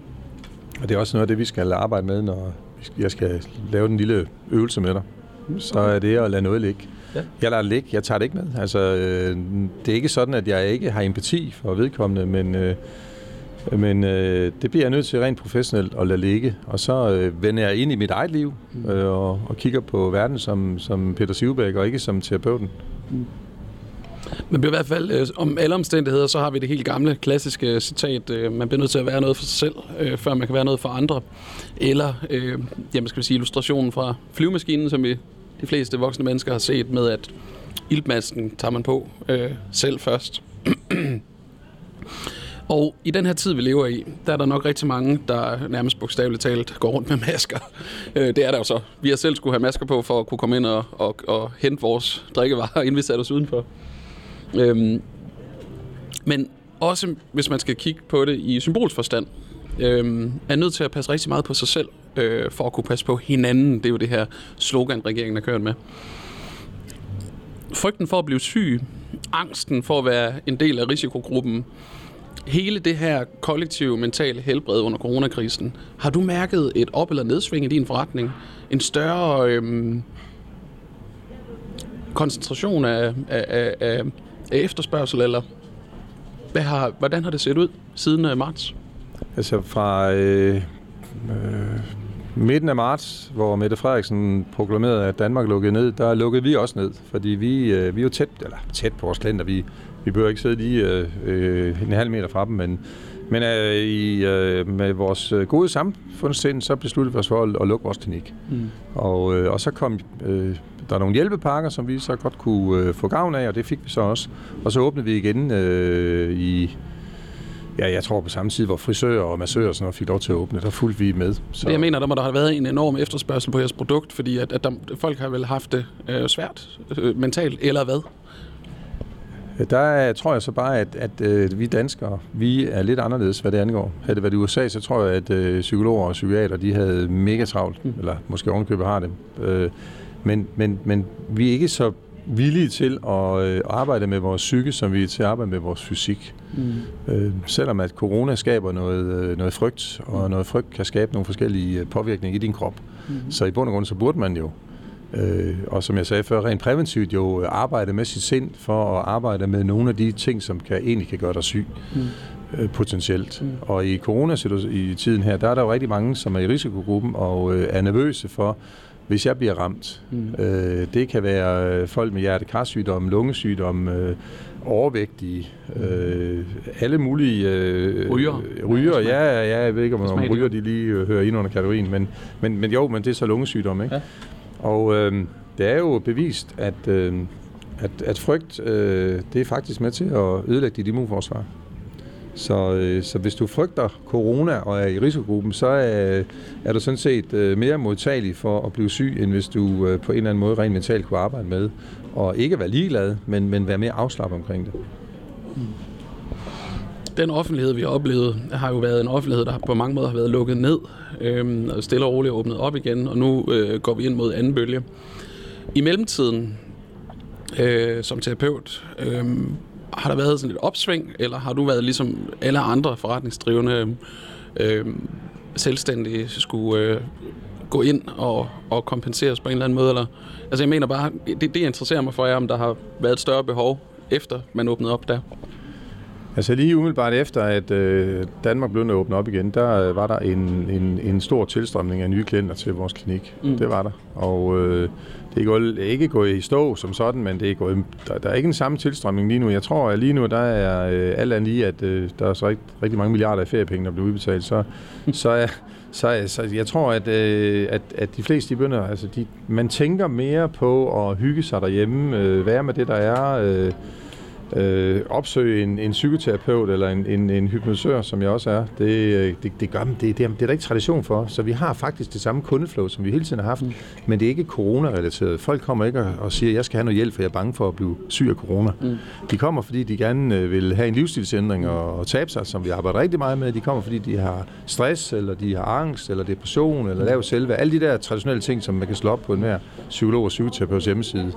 Og det er også noget af det, vi skal arbejde med, når jeg skal lave den lille øvelse med dig. Mm. Så er det at lade noget ligge. Ja. Jeg lader det ligge. Jeg tager det ikke med. Altså, øh, det er ikke sådan, at jeg ikke har empati for vedkommende, men, øh, men øh, det bliver jeg nødt til rent professionelt at lade ligge. Og så øh, vender jeg ind i mit eget liv mm. øh, og, og kigger på verden som, som Peter Sivbæk og ikke som terapeuten. Mm. Men i hvert fald, øh, om alle omstændigheder, så har vi det helt gamle, klassiske citat, øh, man bliver nødt til at være noget for sig selv, øh, før man kan være noget for andre. Eller, øh, jamen skal vi sige, illustrationen fra flyvemaskinen, som vi, de fleste voksne mennesker har set med, at iltmasken tager man på øh, selv først. Og i den her tid, vi lever i, der er der nok rigtig mange, der nærmest bogstaveligt talt går rundt med masker. Øh, det er der jo så. Vi har selv skulle have masker på for at kunne komme ind og, og, og hente vores drikkevarer, inden vi satte os udenfor. Øhm, men også hvis man skal kigge på det i symbolsforstand, øhm, er nødt til at passe rigtig meget på sig selv, øh, for at kunne passe på hinanden. Det er jo det her slogan, regeringen har kørt med. Frygten for at blive syg, angsten for at være en del af risikogruppen, hele det her kollektive mentale helbred under coronakrisen, har du mærket et op- eller nedsving i din forretning? En større øhm, koncentration af, af, af, af efterspørgsel, eller hvad har, hvordan har det set ud siden uh, marts? Altså fra øh, øh, midten af marts, hvor Mette Frederiksen proklamerede, at Danmark lukkede ned, der lukkede vi også ned, fordi vi, øh, vi er jo tæt, eller tæt på vores klienter. Vi, vi behøver ikke sidde lige øh, øh, en halv meter fra dem, men, men øh, i, øh, med vores gode samfundssind, så besluttede vi os for at, at lukke vores klinik. Mm. Og, øh, og så kom øh, der er nogle hjælpepakker, som vi så godt kunne øh, få gavn af, og det fik vi så også. Og så åbnede vi igen øh, i Ja, jeg tror på samme tid, hvor frisører og massører og sådan noget fik lov til at åbne, der fulgte vi med. Så. Det, jeg mener, der må der have været en enorm efterspørgsel på jeres produkt, fordi at, at der, folk har vel haft det øh, svært øh, mentalt, eller hvad? Der tror jeg så bare, at, at øh, vi danskere, vi er lidt anderledes, hvad det angår. Havde det været i USA, så tror jeg, at øh, psykologer og psykiater, de havde mega travlt, mm. eller måske ovenkøbet har det. Øh, men, men, men vi er ikke så villige til at øh, arbejde med vores psyke, som vi er til at arbejde med vores fysik. Mm. Øh, selvom at corona skaber noget, øh, noget frygt, og mm. noget frygt kan skabe nogle forskellige øh, påvirkninger i din krop. Mm. Så i bund og grund, så burde man jo, øh, og som jeg sagde før, rent præventivt jo arbejde med sit sind for at arbejde med nogle af de ting, som kan, egentlig kan gøre dig syg. Mm øh, potentielt. Mm. Og i corona i tiden her, der er der jo rigtig mange, som er i risikogruppen og øh, er nervøse for, hvis jeg bliver ramt. Mm. Øh, det kan være øh, folk med hjertekarsygdomme, lungesygdomme, øh, overvægtige, øh, alle mulige... Øh, Ryger. Ryger, ja, ja, ja, jeg ved ikke, om, om ryger de lige øh, hører ind under kategorien, men, men, men jo, men det er så lungesygdom, ikke? Ja. Og øh, det er jo bevist, at, øh, at, at frygt, øh, det er faktisk med til at ødelægge dit immunforsvar. Så, øh, så hvis du frygter corona og er i risikogruppen, så er, er du sådan set øh, mere modtagelig for at blive syg, end hvis du øh, på en eller anden måde rent mentalt kunne arbejde med. Og ikke være ligeglad, men, men være mere afslappet omkring det. Den offentlighed, vi har oplevet, har jo været en offentlighed, der på mange måder har været lukket ned, øh, og stille og roligt åbnet op igen, og nu øh, går vi ind mod anden bølge. I mellemtiden, øh, som terapeut, øh, har der været sådan et opsving, eller har du været ligesom alle andre forretningsdrivende øh, selvstændige skulle øh, gå ind og, og kompenseres på en eller anden måde? Eller? Altså jeg mener bare, det, det interesserer mig for jer, om der har været et større behov, efter man åbnede op der. Altså lige umiddelbart efter, at øh, Danmark blev åbnet op igen, der øh, var der en, en, en stor tilstrømning af nye klienter til vores klinik. Mm. Mm. Det var der. Og øh, det er gået, ikke gået i stå som sådan, men det er gået, der, der er ikke en samme tilstrømning lige nu. Jeg tror, at lige nu der er øh, alt andet i, at øh, der er så rigt, rigtig mange milliarder af feriepenge, der bliver udbetalt. Så, så, er, så, er, så jeg tror, at, øh, at, at de fleste de begynder, altså de, man tænker mere på at hygge sig derhjemme, øh, være med det, der er, øh, øh, opsøge en, en psykoterapeut eller en, en, en hypnotisør, som jeg også er, det, øh, det, det, gør, det, det, det er der ikke tradition for. Så vi har faktisk det samme kundeflow, som vi hele tiden har haft, mm. men det er ikke corona-relateret. Folk kommer ikke og, og siger, at jeg skal have noget hjælp, for jeg er bange for at blive syg af corona. Mm. De kommer, fordi de gerne øh, vil have en livsstilsændring og, og tabe sig, som vi arbejder rigtig meget med. De kommer, fordi de har stress, eller de har angst, eller depression, eller lav selve. Alle de der traditionelle ting, som man kan slå op på en hver psykolog og psykoterapeuts hjemmeside.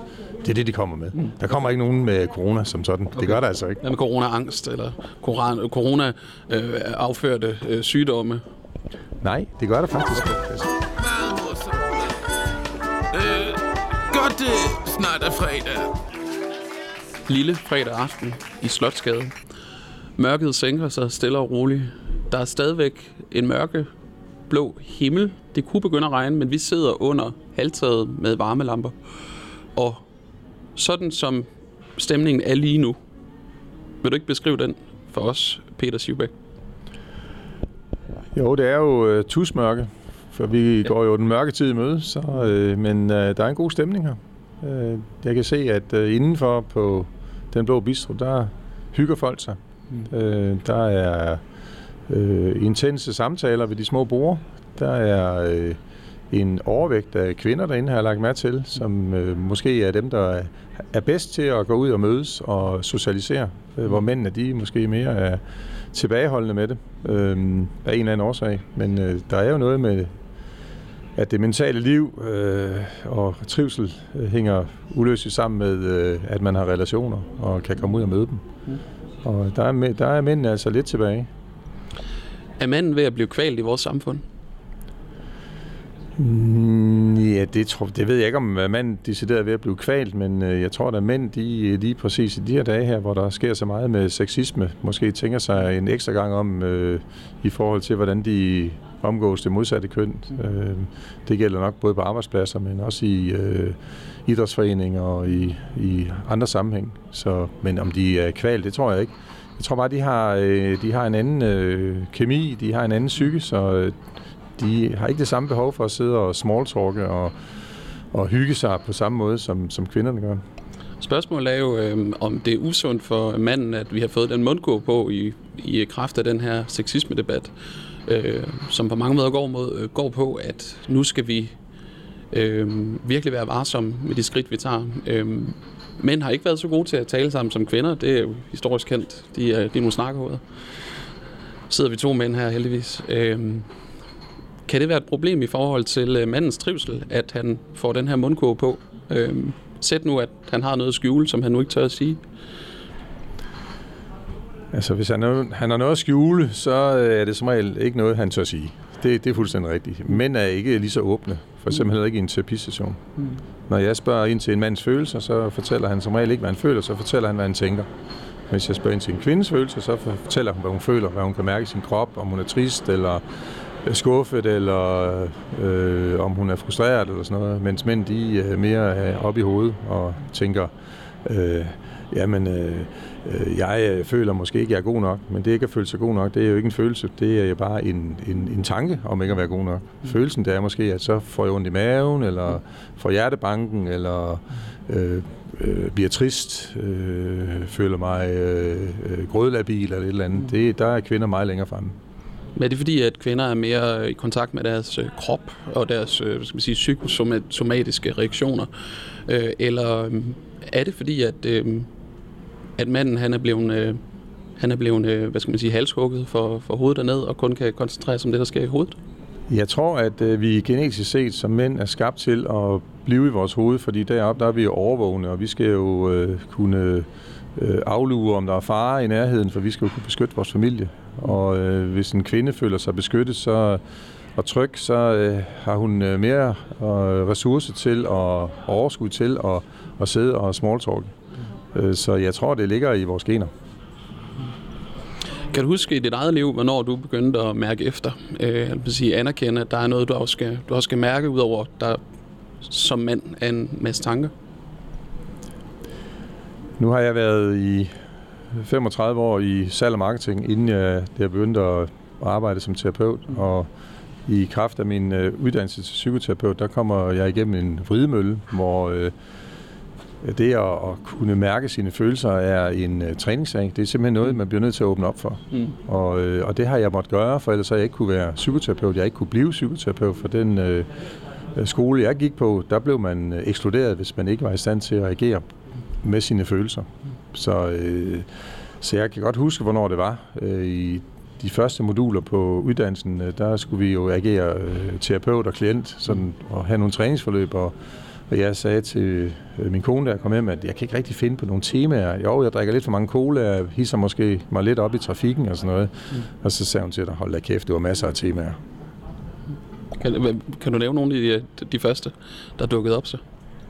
Det er det, de kommer med. Mm. Der kommer ikke nogen med corona som sådan. Okay. Det gør der altså ikke. Hvad med corona-angst eller corona-afførte øh, sygdomme? Nej, det gør der faktisk ikke. Altså. Øh, godt det snart er fredag. Lille fredag aften i Slotsgade. Mørket sænker sig stille og roligt. Der er stadigvæk en mørke blå himmel. Det kunne begynde at regne, men vi sidder under halvtaget med varmelamper. Og sådan som stemningen er lige nu, vil du ikke beskrive den for os, Peter Sivbæk? Jo, det er jo uh, tusmørke, for vi ja. går jo den mørke tid i møde, så, uh, men uh, der er en god stemning her. Uh, jeg kan se, at uh, indenfor på Den Blå Bistro, der hygger folk sig. Mm. Uh, der er uh, intense samtaler ved de små borde. Der er uh, en overvægt af kvinder derinde, har jeg lagt mærke til, som øh, måske er dem, der er, bedst til at gå ud og mødes og socialisere, øh, hvor mændene de måske mere er tilbageholdende med det, øh, af en eller anden årsag. Men øh, der er jo noget med, at det mentale liv øh, og trivsel øh, hænger uløseligt sammen med, øh, at man har relationer og kan komme ud og møde dem. Mm. Og der er, der er mændene altså lidt tilbage. Er manden ved at blive kvalt i vores samfund? Mm, ja, det, tror, det ved jeg ikke, om mænd decideret er ved at blive kvalt, men øh, jeg tror, at mænd de, øh, lige præcis i de her dage her, hvor der sker så meget med sexisme, måske tænker sig en ekstra gang om øh, i forhold til, hvordan de omgås det modsatte køn. Øh, det gælder nok både på arbejdspladser, men også i øh, idrætsforeninger og i, i andre sammenhæng. Så, men om de er kvalt, det tror jeg ikke. Jeg tror bare, de har, øh, de har en anden øh, kemi, de har en anden psyke, så øh, de har ikke det samme behov for at sidde og smalltalke og, og hygge sig på samme måde, som, som kvinderne gør. Spørgsmålet er jo, øh, om det er usundt for manden, at vi har fået den mundgå på i, i kraft af den her sexisme-debat, øh, som på mange måder går, mod, øh, går på, at nu skal vi øh, virkelig være varsomme med de skridt, vi tager. Øh, mænd har ikke været så gode til at tale sammen som kvinder. Det er jo historisk kendt. De er, de er nogle snakkehoveder. Sidder vi to mænd her heldigvis. Øh, kan det være et problem i forhold til øh, mandens trivsel, at han får den her mundkurve på? Øhm, sæt nu, at han har noget at skjule, som han nu ikke tør at sige. Altså, hvis han, er, han har noget at skjule, så øh, er det som regel ikke noget, han tør sige. Det, det er fuldstændig rigtigt. Mænd er ikke lige så åbne, for eksempel heller ikke i en terapistation. Mm. Når jeg spørger ind til en mands følelser, så fortæller han som regel ikke, hvad han føler, så fortæller han, hvad han tænker. Hvis jeg spørger ind til en kvindes følelser, så fortæller hun, hvad hun føler, hvad hun kan mærke i sin krop, om hun er trist, eller skuffet, eller øh, om hun er frustreret eller sådan noget, mens mænd de er mere er oppe i hovedet og tænker, øh, jamen, øh, øh, jeg øh, føler måske ikke, at jeg er god nok, men det ikke at føle sig god nok, det er jo ikke en følelse, det er jo bare en, en, en tanke om ikke at være god nok. Følelsen det er måske, at så får jeg ondt i maven, eller får hjertebanken, eller øh, øh, bliver trist, øh, føler mig øh, øh, grødlabil eller et eller andet. Det, der er kvinder meget længere fremme. Men er det fordi, at kvinder er mere øh, i kontakt med deres øh, krop og deres øh, hvad skal man sige, psykosomatiske reaktioner? Eller er det fordi, at, at manden han er blevet, han er blevet hvad skal man sige, halshugget for, for hovedet derned og kun kan koncentrere sig om det, der sker i hovedet? Jeg tror, at vi genetisk set som mænd er skabt til at blive i vores hoved, fordi deroppe der er vi jo overvågne, og vi skal jo øh, kunne øh, aflure, om der er fare i nærheden, for vi skal jo kunne beskytte vores familie. Og øh, hvis en kvinde føler sig beskyttet så, og tryg, så øh, har hun øh, mere øh, ressource til og overskud til at, at sidde og smalltalk. Øh, så jeg tror, det ligger i vores gener. Kan du huske i dit eget liv, hvornår du begyndte at mærke efter? Øh, jeg vil sige, anerkende, at der er noget, du også skal, du også skal mærke, udover der som mand er en masse tanker? Nu har jeg været i 35 år i salg og marketing, inden jeg, jeg begyndte at arbejde som terapeut. Og i kraft af min øh, uddannelse til psykoterapeut, der kommer jeg igennem en vridemølle, hvor øh, det at, at kunne mærke sine følelser er en uh, træningssag. Det er simpelthen noget, man bliver nødt til at åbne op for. Mm. Og, øh, og det har jeg måttet gøre, for ellers har jeg ikke kunne være psykoterapeut. Jeg ikke kunne blive psykoterapeut, for den øh, skole, jeg gik på, der blev man ekskluderet, hvis man ikke var i stand til at reagere med sine følelser. Så, øh, så jeg kan godt huske, hvornår det var. Øh, I de første moduler på uddannelsen, øh, der skulle vi jo agere øh, terapeut og klient, sådan, og have nogle træningsforløb, og og jeg sagde til øh, min kone, der kom hjem, at jeg kan ikke rigtig finde på nogle temaer. Jo, jeg drikker lidt for mange cola, hisser måske mig lidt op i trafikken og sådan noget. Mm. Og så sagde hun til dig, hold da kæft, det var masser af temaer. Kan, kan du nævne nogle af de, de første, der dukkede op så?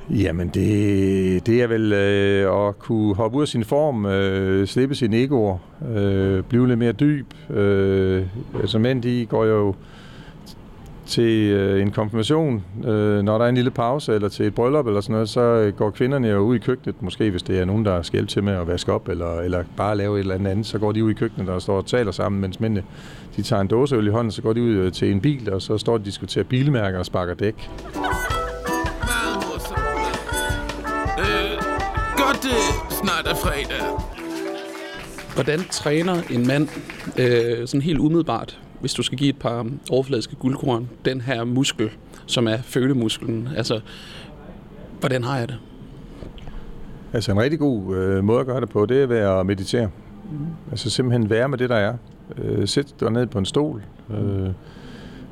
Jamen, det, det er vel øh, at kunne hoppe ud af sin form, øh, slippe sin egoer, øh, blive lidt mere dyb. Øh, altså mænd, de går jo til øh, en konfirmation, øh, når der er en lille pause, eller til et bryllup eller sådan noget, så øh, går kvinderne jo ud i køkkenet, måske hvis det er nogen, der skal hjælpe til med at vaske op, eller, eller bare lave et eller andet andet, så går de ud i køkkenet og står og taler sammen, mens mændene de tager en dåseøl i hånden, så går de ud øh, til en bil, og så står de og diskuterer bilmærker og sparker dæk. Snart er fredag. Hvordan træner en mand øh, sådan helt umiddelbart hvis du skal give et par overfladiske guldkorn, den her muskel, som er følemusklen, altså, hvordan har jeg det? Altså en rigtig god øh, måde at gøre det på, det er ved at meditere. Mm. Altså simpelthen være med det, der er. Øh, sæt dig ned på en stol. Øh,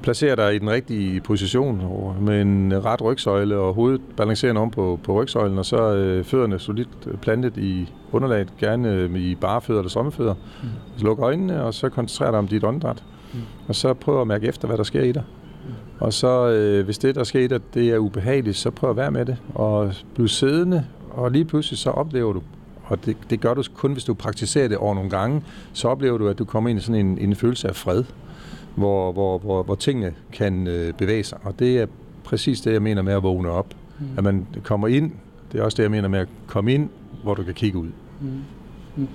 placer dig i den rigtige position med en ret rygsøjle og hovedet balancerende om på, på rygsøjlen, og så øh, fødderne solidt plantet i underlaget, gerne i bare fødder eller sommerfødder. Mm. Så luk øjnene, og så koncentrer dig om dit åndedræt. Mm. Og så prøv at mærke efter, hvad der sker i dig. Mm. Og så, øh, hvis det, der sker i dig, det er ubehageligt, så prøv at være med det. Og bliv siddende, og lige pludselig så oplever du, og det, det gør du kun, hvis du praktiserer det over nogle gange, så oplever du, at du kommer ind i sådan en, en følelse af fred, hvor, hvor, hvor, hvor tingene kan øh, bevæge sig. Og det er præcis det, jeg mener med at vågne op. Mm. At man kommer ind, det er også det, jeg mener med at komme ind, hvor du kan kigge ud. Mm. Mm.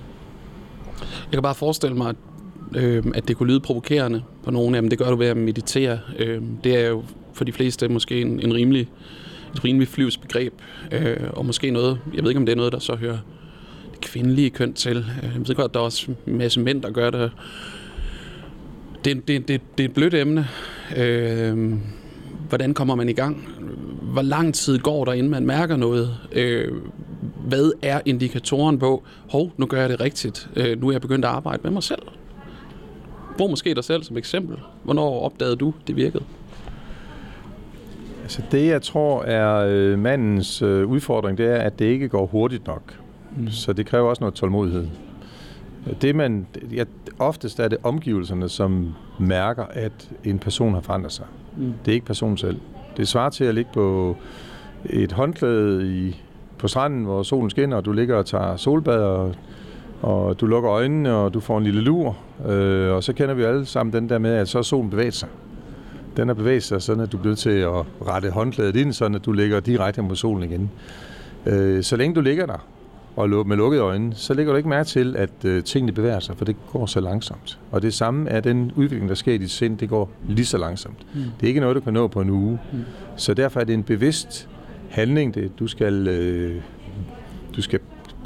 Jeg kan bare forestille mig, at øh, at det kunne lyde provokerende på nogen af dem. Det gør du ved at meditere. Øh, det er jo for de fleste måske en, en rimelig, et rimelig flyvsbegreb, øh, og måske noget, jeg ved ikke om det er noget, der så hører det kvindelige køn til. Øh, jeg ved godt, der er også en masse mænd, der gør det. Det, det, det, det er et blødt emne. Øh, hvordan kommer man i gang? Hvor lang tid går der, inden man mærker noget? Øh, hvad er indikatoren på, hov, nu gør jeg det rigtigt, øh, nu er jeg begyndt at arbejde med mig selv? Brug måske dig selv som eksempel. Hvornår opdagede du, det virkede? Altså det, jeg tror er øh, mandens øh, udfordring, det er, at det ikke går hurtigt nok. Mm. Så det kræver også noget tålmodighed. Det man, ja, oftest er det omgivelserne, som mærker, at en person har forandret sig. Mm. Det er ikke personen selv. Det svarer til at ligge på et håndklæde i, på stranden, hvor solen skinner, og du ligger og tager solbad, og og du lukker øjnene, og du får en lille lur, øh, og så kender vi alle sammen den der med, at så er solen bevæget sig. den har bevæget sig sådan, at du bliver til at rette håndklædet ind, sådan at du ligger direkte mod solen igen. Øh, så længe du ligger der, og med lukkede øjne, så lægger du ikke mærke til, at øh, tingene bevæger sig, for det går så langsomt. Og det samme er den udvikling, der sker i dit sind, det går lige så langsomt. Mm. Det er ikke noget, du kan nå på en uge. Mm. Så derfor er det en bevidst handling, det du skal, øh, du skal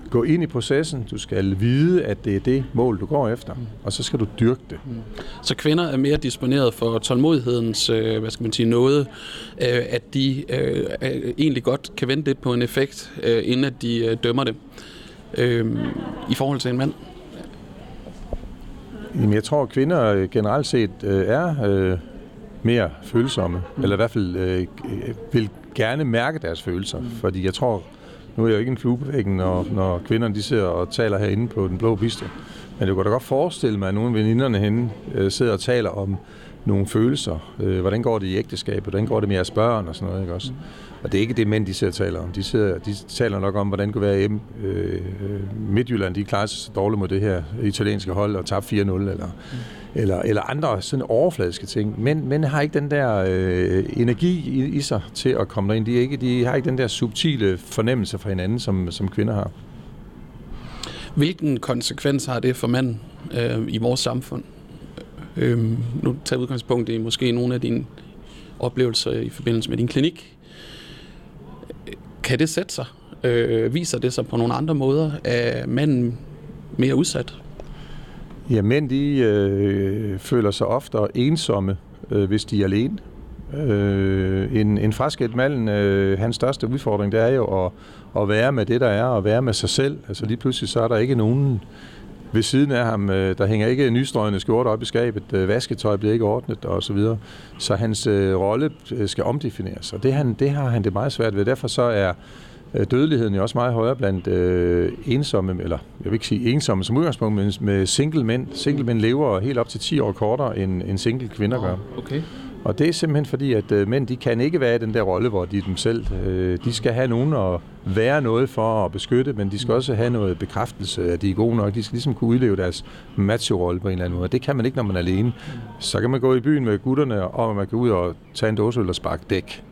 gå ind i processen, du skal vide, at det er det mål, du går efter, mm. og så skal du dyrke det. Mm. Så kvinder er mere disponeret for tålmodighedens, øh, hvad skal man sige, noget, øh, at de øh, øh, egentlig godt kan vente lidt på en effekt, øh, inden at de øh, dømmer det. Øh, I forhold til en mand. Jamen, jeg tror, at kvinder øh, generelt set øh, er øh, mere følsomme, mm. eller i hvert fald øh, vil gerne mærke deres følelser, mm. fordi jeg tror, nu er jeg jo ikke en flue på væggen, når, når kvinderne de sidder og taler herinde på den blå piste, men det kunne da godt forestille mig, at nogle af veninderne henne øh, sidder og taler om nogle følelser. Øh, hvordan går det i ægteskabet? Hvordan går det med jeres børn og sådan noget, ikke også? Mm. Og det er ikke det, mænd de sidder og taler om. De, sidder, de taler nok om, hvordan det kunne være hjemme. Øh, Midtjylland, de klarer sig så dårligt mod det her italienske hold og tabte 4-0, eller, mm. eller, eller andre sådan overfladiske ting. Men mænd har ikke den der øh, energi i, i sig til at komme derind. De, ikke, de har ikke den der subtile fornemmelse for hinanden, som, som kvinder har. Hvilken konsekvens har det for manden øh, i vores samfund? Øh, nu tager udgangspunkt i måske nogle af dine oplevelser i forbindelse med din klinik. Kan det sætte sig? Øh, viser det sig på nogle andre måder? Er manden mere udsat? Ja, mænd de øh, føler sig ofte ensomme, øh, hvis de er alene. Øh, en, en fraskilt mand, øh, hans største udfordring, det er jo at, at være med det, der er, og være med sig selv. Altså lige pludselig så er der ikke nogen ved siden af ham. Øh, der hænger ikke nystrøgende skjorter op i skabet, øh, vasketøj bliver ikke ordnet og så videre. Så hans øh, rolle øh, skal omdefineres, og det, han, det har han det meget svært ved. Derfor så er øh, dødeligheden jo også meget højere blandt øh, ensomme, eller jeg vil ikke sige ensomme som udgangspunkt, men med single mænd. Single mænd lever helt op til 10 år kortere, end, end single kvinder gør. Okay. Og det er simpelthen fordi, at øh, mænd de kan ikke være i den der rolle, hvor de er dem selv. Øh, de skal have nogen at være noget for at beskytte, men de skal også have noget bekræftelse, at de er gode nok. De skal ligesom kunne udleve deres macho-rolle på en eller anden måde. Det kan man ikke, når man er alene. Så kan man gå i byen med gutterne, og man kan ud og tage en dåse og sparke dæk.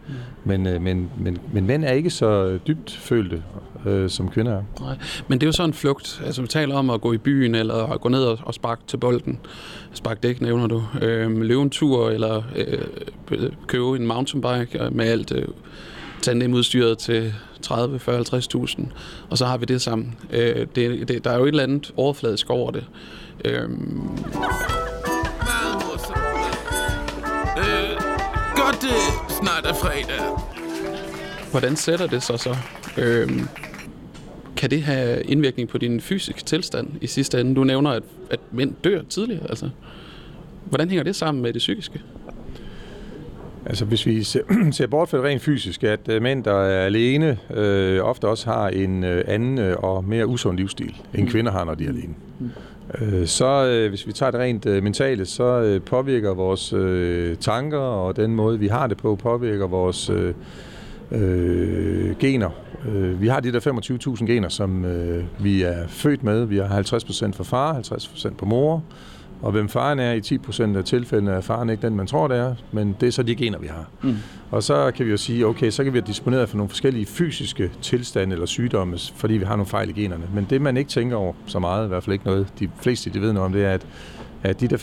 Men, øh, men, men, men mænd er ikke så dybt følte, øh, som kvinder er. Nej, men det er jo sådan en flugt. Altså, vi taler om at gå i byen, eller at gå ned og, og sparke til bolden. Spark dæk, nævner du. Øh, løbe en tur, eller øh, købe en mountainbike med alt øh, tandemudstyret til 30, 40, 50.000. Og så har vi det sammen. Øh, det, det, der er jo et eller andet overfladisk over det. Øh, morsomt. Øh, godt det snart er fredag. hvordan sætter det sig så? Øh, kan det have indvirkning på din fysiske tilstand i sidste ende? Du nævner, at, at mænd dør tidligere. Altså, hvordan hænger det sammen med det psykiske? Altså hvis vi ser, bort fra det rent fysisk, at øh, mænd, der er alene, øh, ofte også har en øh, anden øh, og mere usund livsstil, end kvinder har, når de er alene. Øh, så øh, hvis vi tager det rent øh, mentale, så øh, påvirker vores øh, tanker og den måde, vi har det på, påvirker vores øh, øh, gener. Øh, vi har de der 25.000 gener, som øh, vi er født med. Vi har 50% fra far, 50% på mor. Og hvem faren er i 10% af tilfældene, er faren ikke den, man tror, det er, men det er så de gener, vi har. Mm. Og så kan vi jo sige, okay, så kan vi have disponeret for nogle forskellige fysiske tilstande eller sygdomme, fordi vi har nogle fejl i generne. Men det, man ikke tænker over så meget, i hvert fald ikke noget, de fleste de ved noget om, det er, at at de der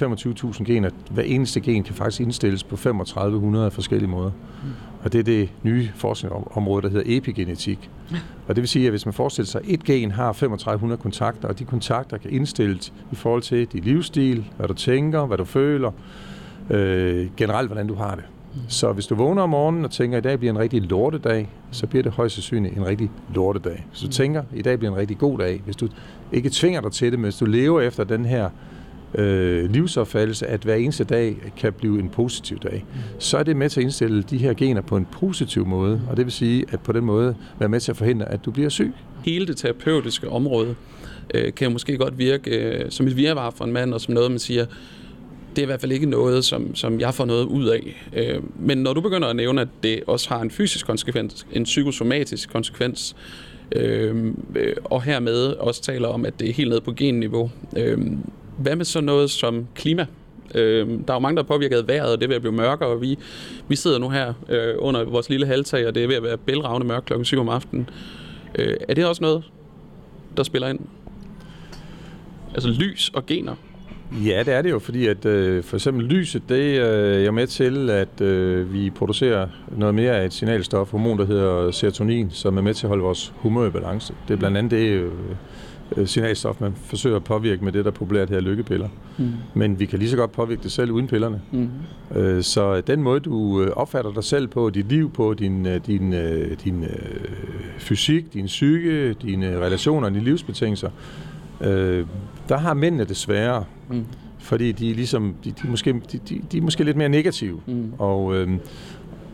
25.000 gener, hver eneste gen kan faktisk indstilles på 3500 forskellige måder. Mm. Og det er det nye forskningsområde, der hedder epigenetik. Og det vil sige, at hvis man forestiller sig, at et gen har 3500 kontakter, og de kontakter kan indstilles i forhold til din livsstil, hvad du tænker, hvad du føler, øh, generelt hvordan du har det. Mm. Så hvis du vågner om morgenen og tænker, at i dag bliver en rigtig lortedag, så bliver det højst sandsynligt en rigtig lortedag. Hvis du tænker, at i dag bliver en rigtig god dag, hvis du ikke tvinger dig til det, men hvis du lever efter den her øh, livsopfattelse, at hver eneste dag kan blive en positiv dag, så er det med til at indstille de her gener på en positiv måde, og det vil sige, at på den måde være med til at forhindre, at du bliver syg. Hele det terapeutiske område øh, kan måske godt virke øh, som et virvar for en mand, og som noget, man siger, det er i hvert fald ikke noget, som, som jeg får noget ud af. Øh, men når du begynder at nævne, at det også har en fysisk konsekvens, en psykosomatisk konsekvens, øh, øh og hermed også taler om, at det er helt ned på genniveau, øh, hvad med sådan noget som klima? Øh, der er jo mange, der er påvirket af vejret, og det er ved at blive mørkere, og vi, vi sidder nu her øh, under vores lille halvtag, og det er ved at være bælragende mørkt klokken 7 om aftenen. Øh, er det også noget, der spiller ind? Altså lys og gener? Ja, det er det jo, fordi at øh, for eksempel lyset, det øh, er med til, at øh, vi producerer noget mere af et signalstof, hormon, der hedder serotonin, som er med til at holde vores humør i balance. Det er blandt andet det øh, signalstof, man forsøger at påvirke med det, der populært her lykkepiller. Mm. Men vi kan lige så godt påvirke det selv uden pillerne. Mm. Øh, så den måde, du øh, opfatter dig selv på, dit liv på, din, øh, din, øh, din øh, fysik, din psyke, dine relationer, dine livsbetingelser, øh, der har mændene det sværere. Mm. Fordi de er, ligesom, de, de, måske, de, de, de er måske lidt mere negative. Mm. Og, øh,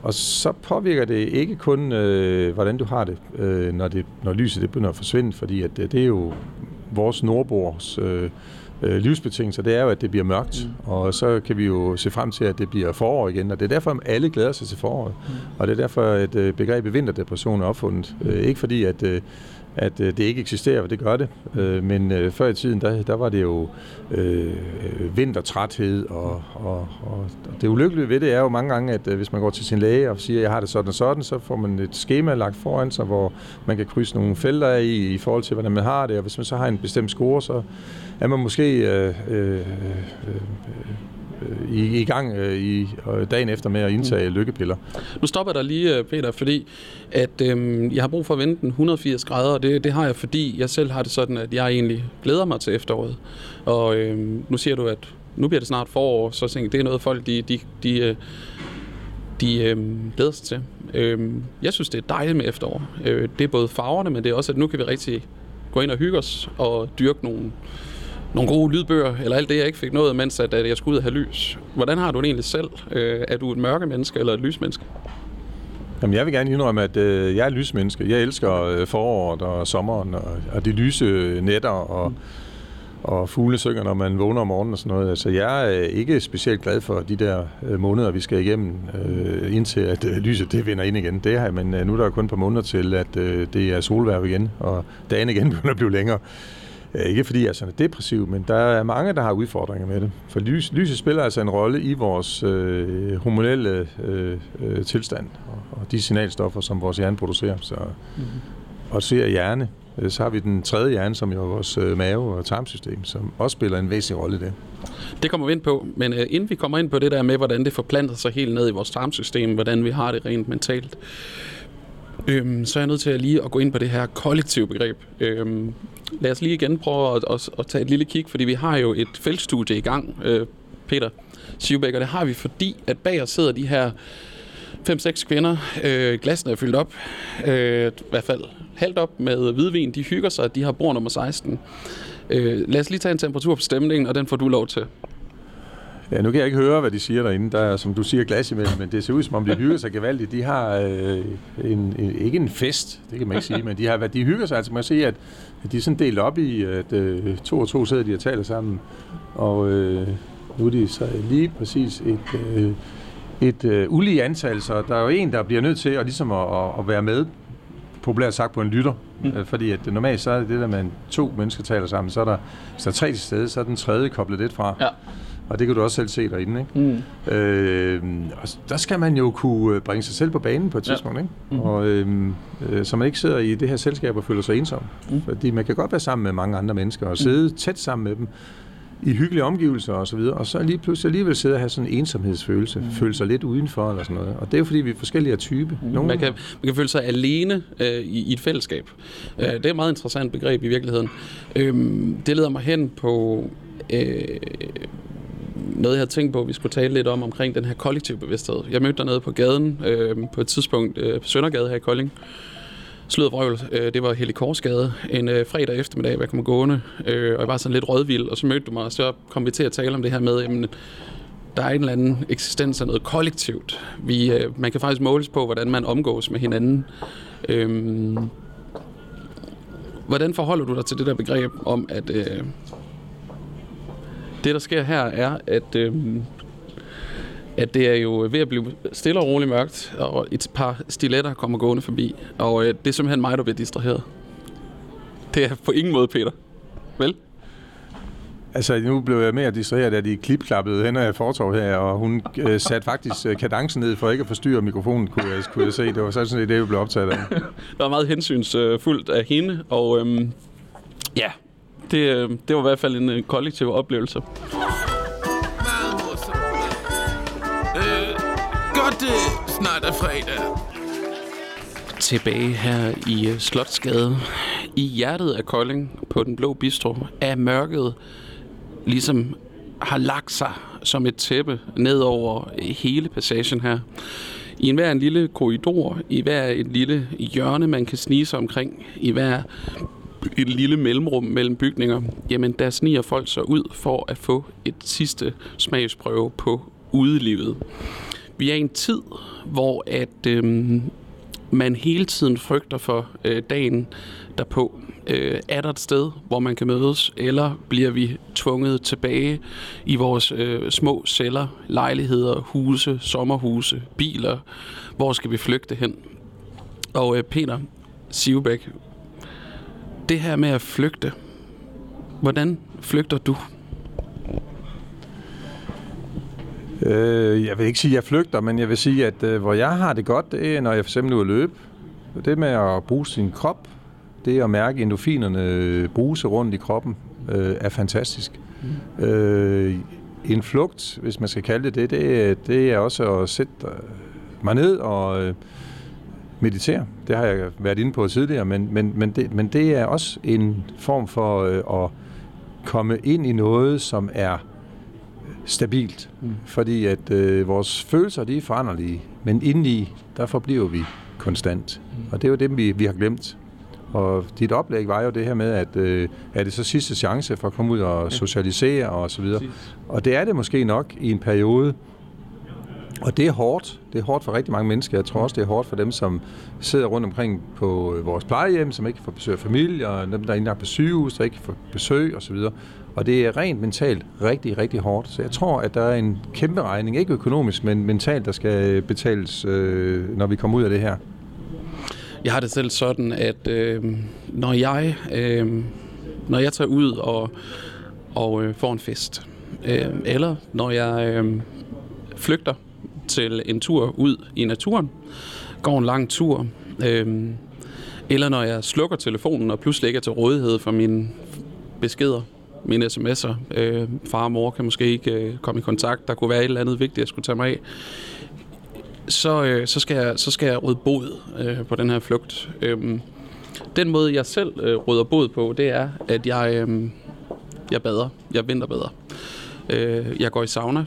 og så påvirker det ikke kun, øh, hvordan du har det, øh, når, det, når lyset det begynder at forsvinde, fordi at, det, det er jo vores nordbors øh, øh, livsbetingelser, det er jo, at det bliver mørkt, mm. og så kan vi jo se frem til, at det bliver forår igen, og det er derfor, at alle glæder sig til foråret. Mm. Og det er derfor, at øh, begrebet vinterdepression er opfundet. Mm. Øh, ikke fordi, at øh, at øh, det ikke eksisterer, det gør det. Øh, men øh, før i tiden, der, der var det jo øh, vintertræthed, og, og, og det ulykkelige ved det er jo mange gange, at øh, hvis man går til sin læge og siger, at jeg har det sådan og sådan, så får man et schema lagt foran sig, hvor man kan krydse nogle felter af i, i forhold til, hvordan man har det, og hvis man så har en bestemt score, så er man måske øh, øh, øh, i, i gang øh, i øh, dagen efter med at indtage mm. lykkepiller. Nu stopper der lige, øh, Peter, fordi at øh, jeg har brug for at vente den 180 grader, og det, det har jeg, fordi jeg selv har det sådan, at jeg egentlig glæder mig til efteråret. Og øh, nu siger du, at nu bliver det snart forår, så tænker jeg, det er noget folk, de, de, de, øh, de øh, glæder sig til. Øh, jeg synes, det er dejligt med efterår. Øh, det er både farverne, men det er også, at nu kan vi rigtig gå ind og hygge os og dyrke nogle nogle gode lydbøger, eller alt det, jeg ikke fik noget, mens at, at jeg skulle ud og have lys. Hvordan har du det egentlig selv? Øh, er du et mørke menneske eller et lysmenneske? Jamen, jeg vil gerne indrømme, at øh, jeg er lysmenneske. Jeg elsker øh, foråret og sommeren og, og de lyse øh, nætter og, mm. og fugle synger, når man vågner om morgenen og sådan noget. Altså, jeg er øh, ikke specielt glad for de der øh, måneder, vi skal igennem, øh, indtil at øh, lyset det vinder ind igen. Det her, men øh, nu er der kun et par måneder til, at øh, det er solværv igen, og dagen igen begynder at blive længere. Ikke fordi jeg er sådan depressiv, men der er mange, der har udfordringer med det. For lys, lyset spiller altså en rolle i vores øh, hormonelle øh, øh, tilstand, og, og de signalstoffer, som vores hjerne producerer. Så, mm-hmm. Og ser hjerne, øh, så har vi den tredje hjerne, som jo er vores øh, mave- og tarmsystem, som også spiller en væsentlig rolle i det. Det kommer vi ind på, men øh, inden vi kommer ind på det der med, hvordan det forplanter sig helt ned i vores tarmsystem, hvordan vi har det rent mentalt, øhm, så er jeg nødt til at lige at gå ind på det her kollektive begreb. Øhm, lad os lige igen prøve at, at, at tage et lille kig, fordi vi har jo et feltstudie i gang, øh, Peter Sivbæk, og det har vi, fordi at bag os sidder de her 5-6 kvinder. Øh, glassene er fyldt op, øh, i hvert fald halvt op med hvidvin. De hygger sig, de har bord nummer 16. Øh, lad os lige tage en temperatur på stemningen, og den får du lov til. Ja, nu kan jeg ikke høre, hvad de siger derinde. Der er, som du siger, glas imellem, men det ser ud som om, de hygger sig gevaldigt. De har øh, en, en, ikke en fest, det kan man ikke sige, men de, har, de hygger sig. Altså man kan se, at, at de er sådan delt op i, at øh, to og to sidder de og taler sammen. Og øh, nu er de så lige præcis et, øh, et øh, ulige antal, så der er jo en, der bliver nødt til at, ligesom at, at være med populært sagt på en lytter. Mm. Øh, fordi at normalt så er det det der, man to mennesker taler sammen, så er der, hvis der er tre til stede, så er den tredje koblet lidt fra. Ja. Og det kan du også selv se derinde. Ikke? Mm. Øh, og der skal man jo kunne bringe sig selv på banen på et tidspunkt. Ja. Ikke? Mm. Og, øh, øh, så man ikke sidder i det her selskab og føler sig ensom. Mm. Fordi man kan godt være sammen med mange andre mennesker og sidde mm. tæt sammen med dem i hyggelige omgivelser og så videre, og så lige pludselig alligevel sidde og have sådan en ensomhedsfølelse, mm. føle sig lidt udenfor eller sådan noget. Og det er jo fordi, vi er forskellige type. Mm. Nogle... Man, kan, man kan føle sig alene øh, i, i et fællesskab. Ja. Øh, det er et meget interessant begreb i virkeligheden. Øh, det leder mig hen på øh, noget, jeg havde tænkt på, at vi skulle tale lidt om, omkring den her kollektiv bevidsthed. Jeg mødte nede på gaden øh, på et tidspunkt øh, på Søndergade her i Kolding. Slødvrøvl, øh, det var Helle Korsgade, en øh, fredag eftermiddag, hvor jeg kom gående, øh, og jeg var sådan lidt rødvild, og så mødte du mig, og så kom vi til at tale om det her med, jamen, der er en eller anden eksistens af noget kollektivt. Vi, øh, man kan faktisk måles på, hvordan man omgås med hinanden. Øh, hvordan forholder du dig til det der begreb om, at øh, det, der sker her, er, at, øh, at det er jo ved at blive stille og roligt mørkt, og et par stiletter kommer gående forbi. Og øh, det er simpelthen mig, der bliver distraheret. Det er på ingen måde Peter. Vel? Altså, nu blev jeg mere distraheret af de klipklappede hen af fortov her, og hun øh, satte faktisk øh, kadencen ned for ikke at forstyrre mikrofonen, kunne jeg, kunne jeg se. Det var sådan set det, vi blev optaget af. Det var meget hensynsfuldt af hende, og øhm, ja, det, øh, det var i hvert fald en øh, kollektiv oplevelse. Meget morsomt. Øh, godt det snart er fredag. Tilbage her i øh, Slotsgade, i hjertet af Kolding, på den blå bistro, er mørket ligesom har lagt sig som et tæppe ned over hele passagen her. I hver en lille korridor, i hver et lille hjørne, man kan snige sig omkring, i hver et lille mellemrum mellem bygninger, jamen der sniger folk sig ud for at få et sidste smagsprøve på udelivet. Vi er i en tid, hvor at øhm, man hele tiden frygter for øh, dagen derpå. Øh, er der et sted, hvor man kan mødes, eller bliver vi tvunget tilbage i vores øh, små celler, lejligheder, huse, sommerhuse, biler? Hvor skal vi flygte hen? Og øh, Peter Sivbæk, det her med at flygte, hvordan flygter du? Øh, jeg vil ikke sige, at jeg flygter, men jeg vil sige, at øh, hvor jeg har det godt, det er, når jeg for eksempel er ude at løbe. Det med at bruge sin krop, det at mærke endorfinerne bruse rundt i kroppen, øh, er fantastisk. Mm. Øh, en flugt, hvis man skal kalde det det, det, det er også at sætte mig ned og øh, meditere. Det har jeg været inde på tidligere, men, men, men, det, men det er også en form for øh, at komme ind i noget, som er stabilt. Mm. Fordi at øh, vores følelser, de er foranderlige, men indeni, der forbliver vi konstant. Mm. Og det er jo det, vi, vi har glemt. Og dit oplæg var jo det her med, at øh, er det så sidste chance for at komme ud og socialisere og så videre. Og det er det måske nok i en periode. Og det er hårdt. Det er hårdt for rigtig mange mennesker. Jeg tror også, det er hårdt for dem, som sidder rundt omkring på vores plejehjem, som ikke får besøg af familie, og dem, der er indlagt på sygehus, der ikke får besøg osv. Og det er rent mentalt rigtig, rigtig hårdt. Så jeg tror, at der er en kæmpe regning, ikke økonomisk, men mentalt, der skal betales, øh, når vi kommer ud af det her. Jeg har det selv sådan, at øh, når jeg øh, når jeg tager ud og, og øh, får en fest, øh, eller når jeg øh, flygter til en tur ud i naturen, går en lang tur, øh, eller når jeg slukker telefonen og pludselig ikke er til rådighed for mine beskeder, mine sms'er. Øh, far og mor kan måske ikke øh, komme i kontakt. Der kunne være et eller andet vigtigt, jeg skulle tage mig af så, øh, så, skal jeg, så skal jeg rydde bod øh, på den her flugt. Øhm, den måde, jeg selv øh, rydder bod på, det er, at jeg, øh, jeg bader. Jeg vinterbader. Øh, jeg går i sauna.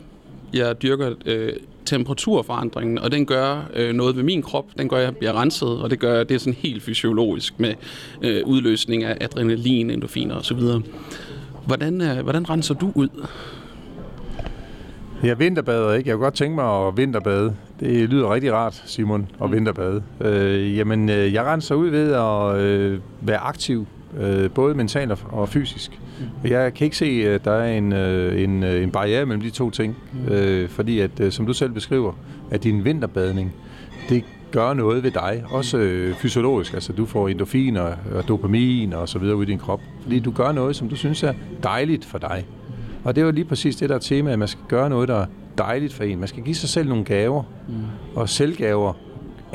Jeg dyrker øh, temperaturforandringen, og den gør øh, noget ved min krop. Den gør, at jeg bliver renset, og det gør det er sådan helt fysiologisk med øh, udløsning af adrenalin, endorfiner osv. Hvordan, øh, hvordan renser du ud? Jeg vinterbader ikke. Jeg kunne godt tænke mig at vinterbade. Det lyder rigtig rart, Simon, at mm. vinterbade. Øh, jamen, øh, jeg renser ud ved at øh, være aktiv, øh, både mentalt og, og fysisk. Mm. Jeg kan ikke se, at der er en, øh, en, øh, en barriere mellem de to ting. Mm. Øh, fordi, at, øh, som du selv beskriver, at din vinterbadning, det gør noget ved dig, også øh, fysiologisk. Altså, du får endorfiner og dopamin og så videre ud i din krop. Fordi du gør noget, som du synes er dejligt for dig. Og det er jo lige præcis det, der er tema, at man skal gøre noget, der er dejligt for en. Man skal give sig selv nogle gaver. Mm. Og selvgaver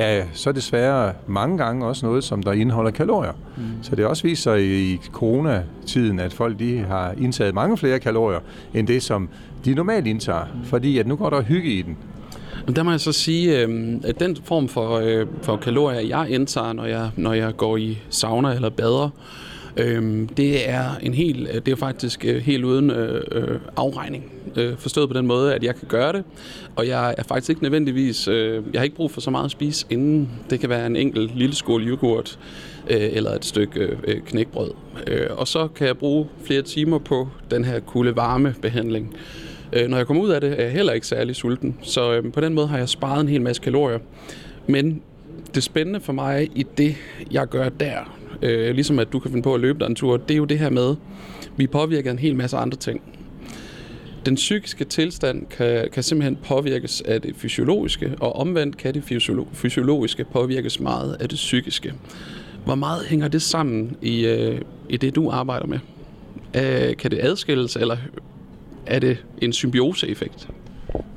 er så desværre mange gange også noget, som der indeholder kalorier. Mm. Så det også viser sig i coronatiden, at folk de har indtaget mange flere kalorier, end det, som de normalt indtager. Mm. Fordi at nu går der hygge i den. Der må jeg så sige, øhm, at den form for, øh, for kalorier, jeg indtager, når jeg, når jeg går i sauna eller bader, Øhm, det er en helt, det er faktisk øh, helt uden øh, afregning. Øh, forstået på den måde, at jeg kan gøre det, og jeg er faktisk ikke nødvendigvis, øh, jeg har ikke brug for så meget at spise inden. Det kan være en enkelt lille skål yoghurt, øh, eller et stykke øh, knækbrød. Øh, og så kan jeg bruge flere timer på den her kulde varme behandling. Øh, når jeg kommer ud af det, er jeg heller ikke særlig sulten. Så øh, på den måde har jeg sparet en hel masse kalorier. Men det spændende for mig i det, jeg gør der, øh, ligesom at du kan finde på at løbe dig en tur, det er jo det her med, vi påvirker en hel masse andre ting. Den psykiske tilstand kan, kan simpelthen påvirkes af det fysiologiske, og omvendt kan det fysiologiske påvirkes meget af det psykiske. Hvor meget hænger det sammen i, øh, i det, du arbejder med? Øh, kan det adskilles, eller er det en symbioseeffekt?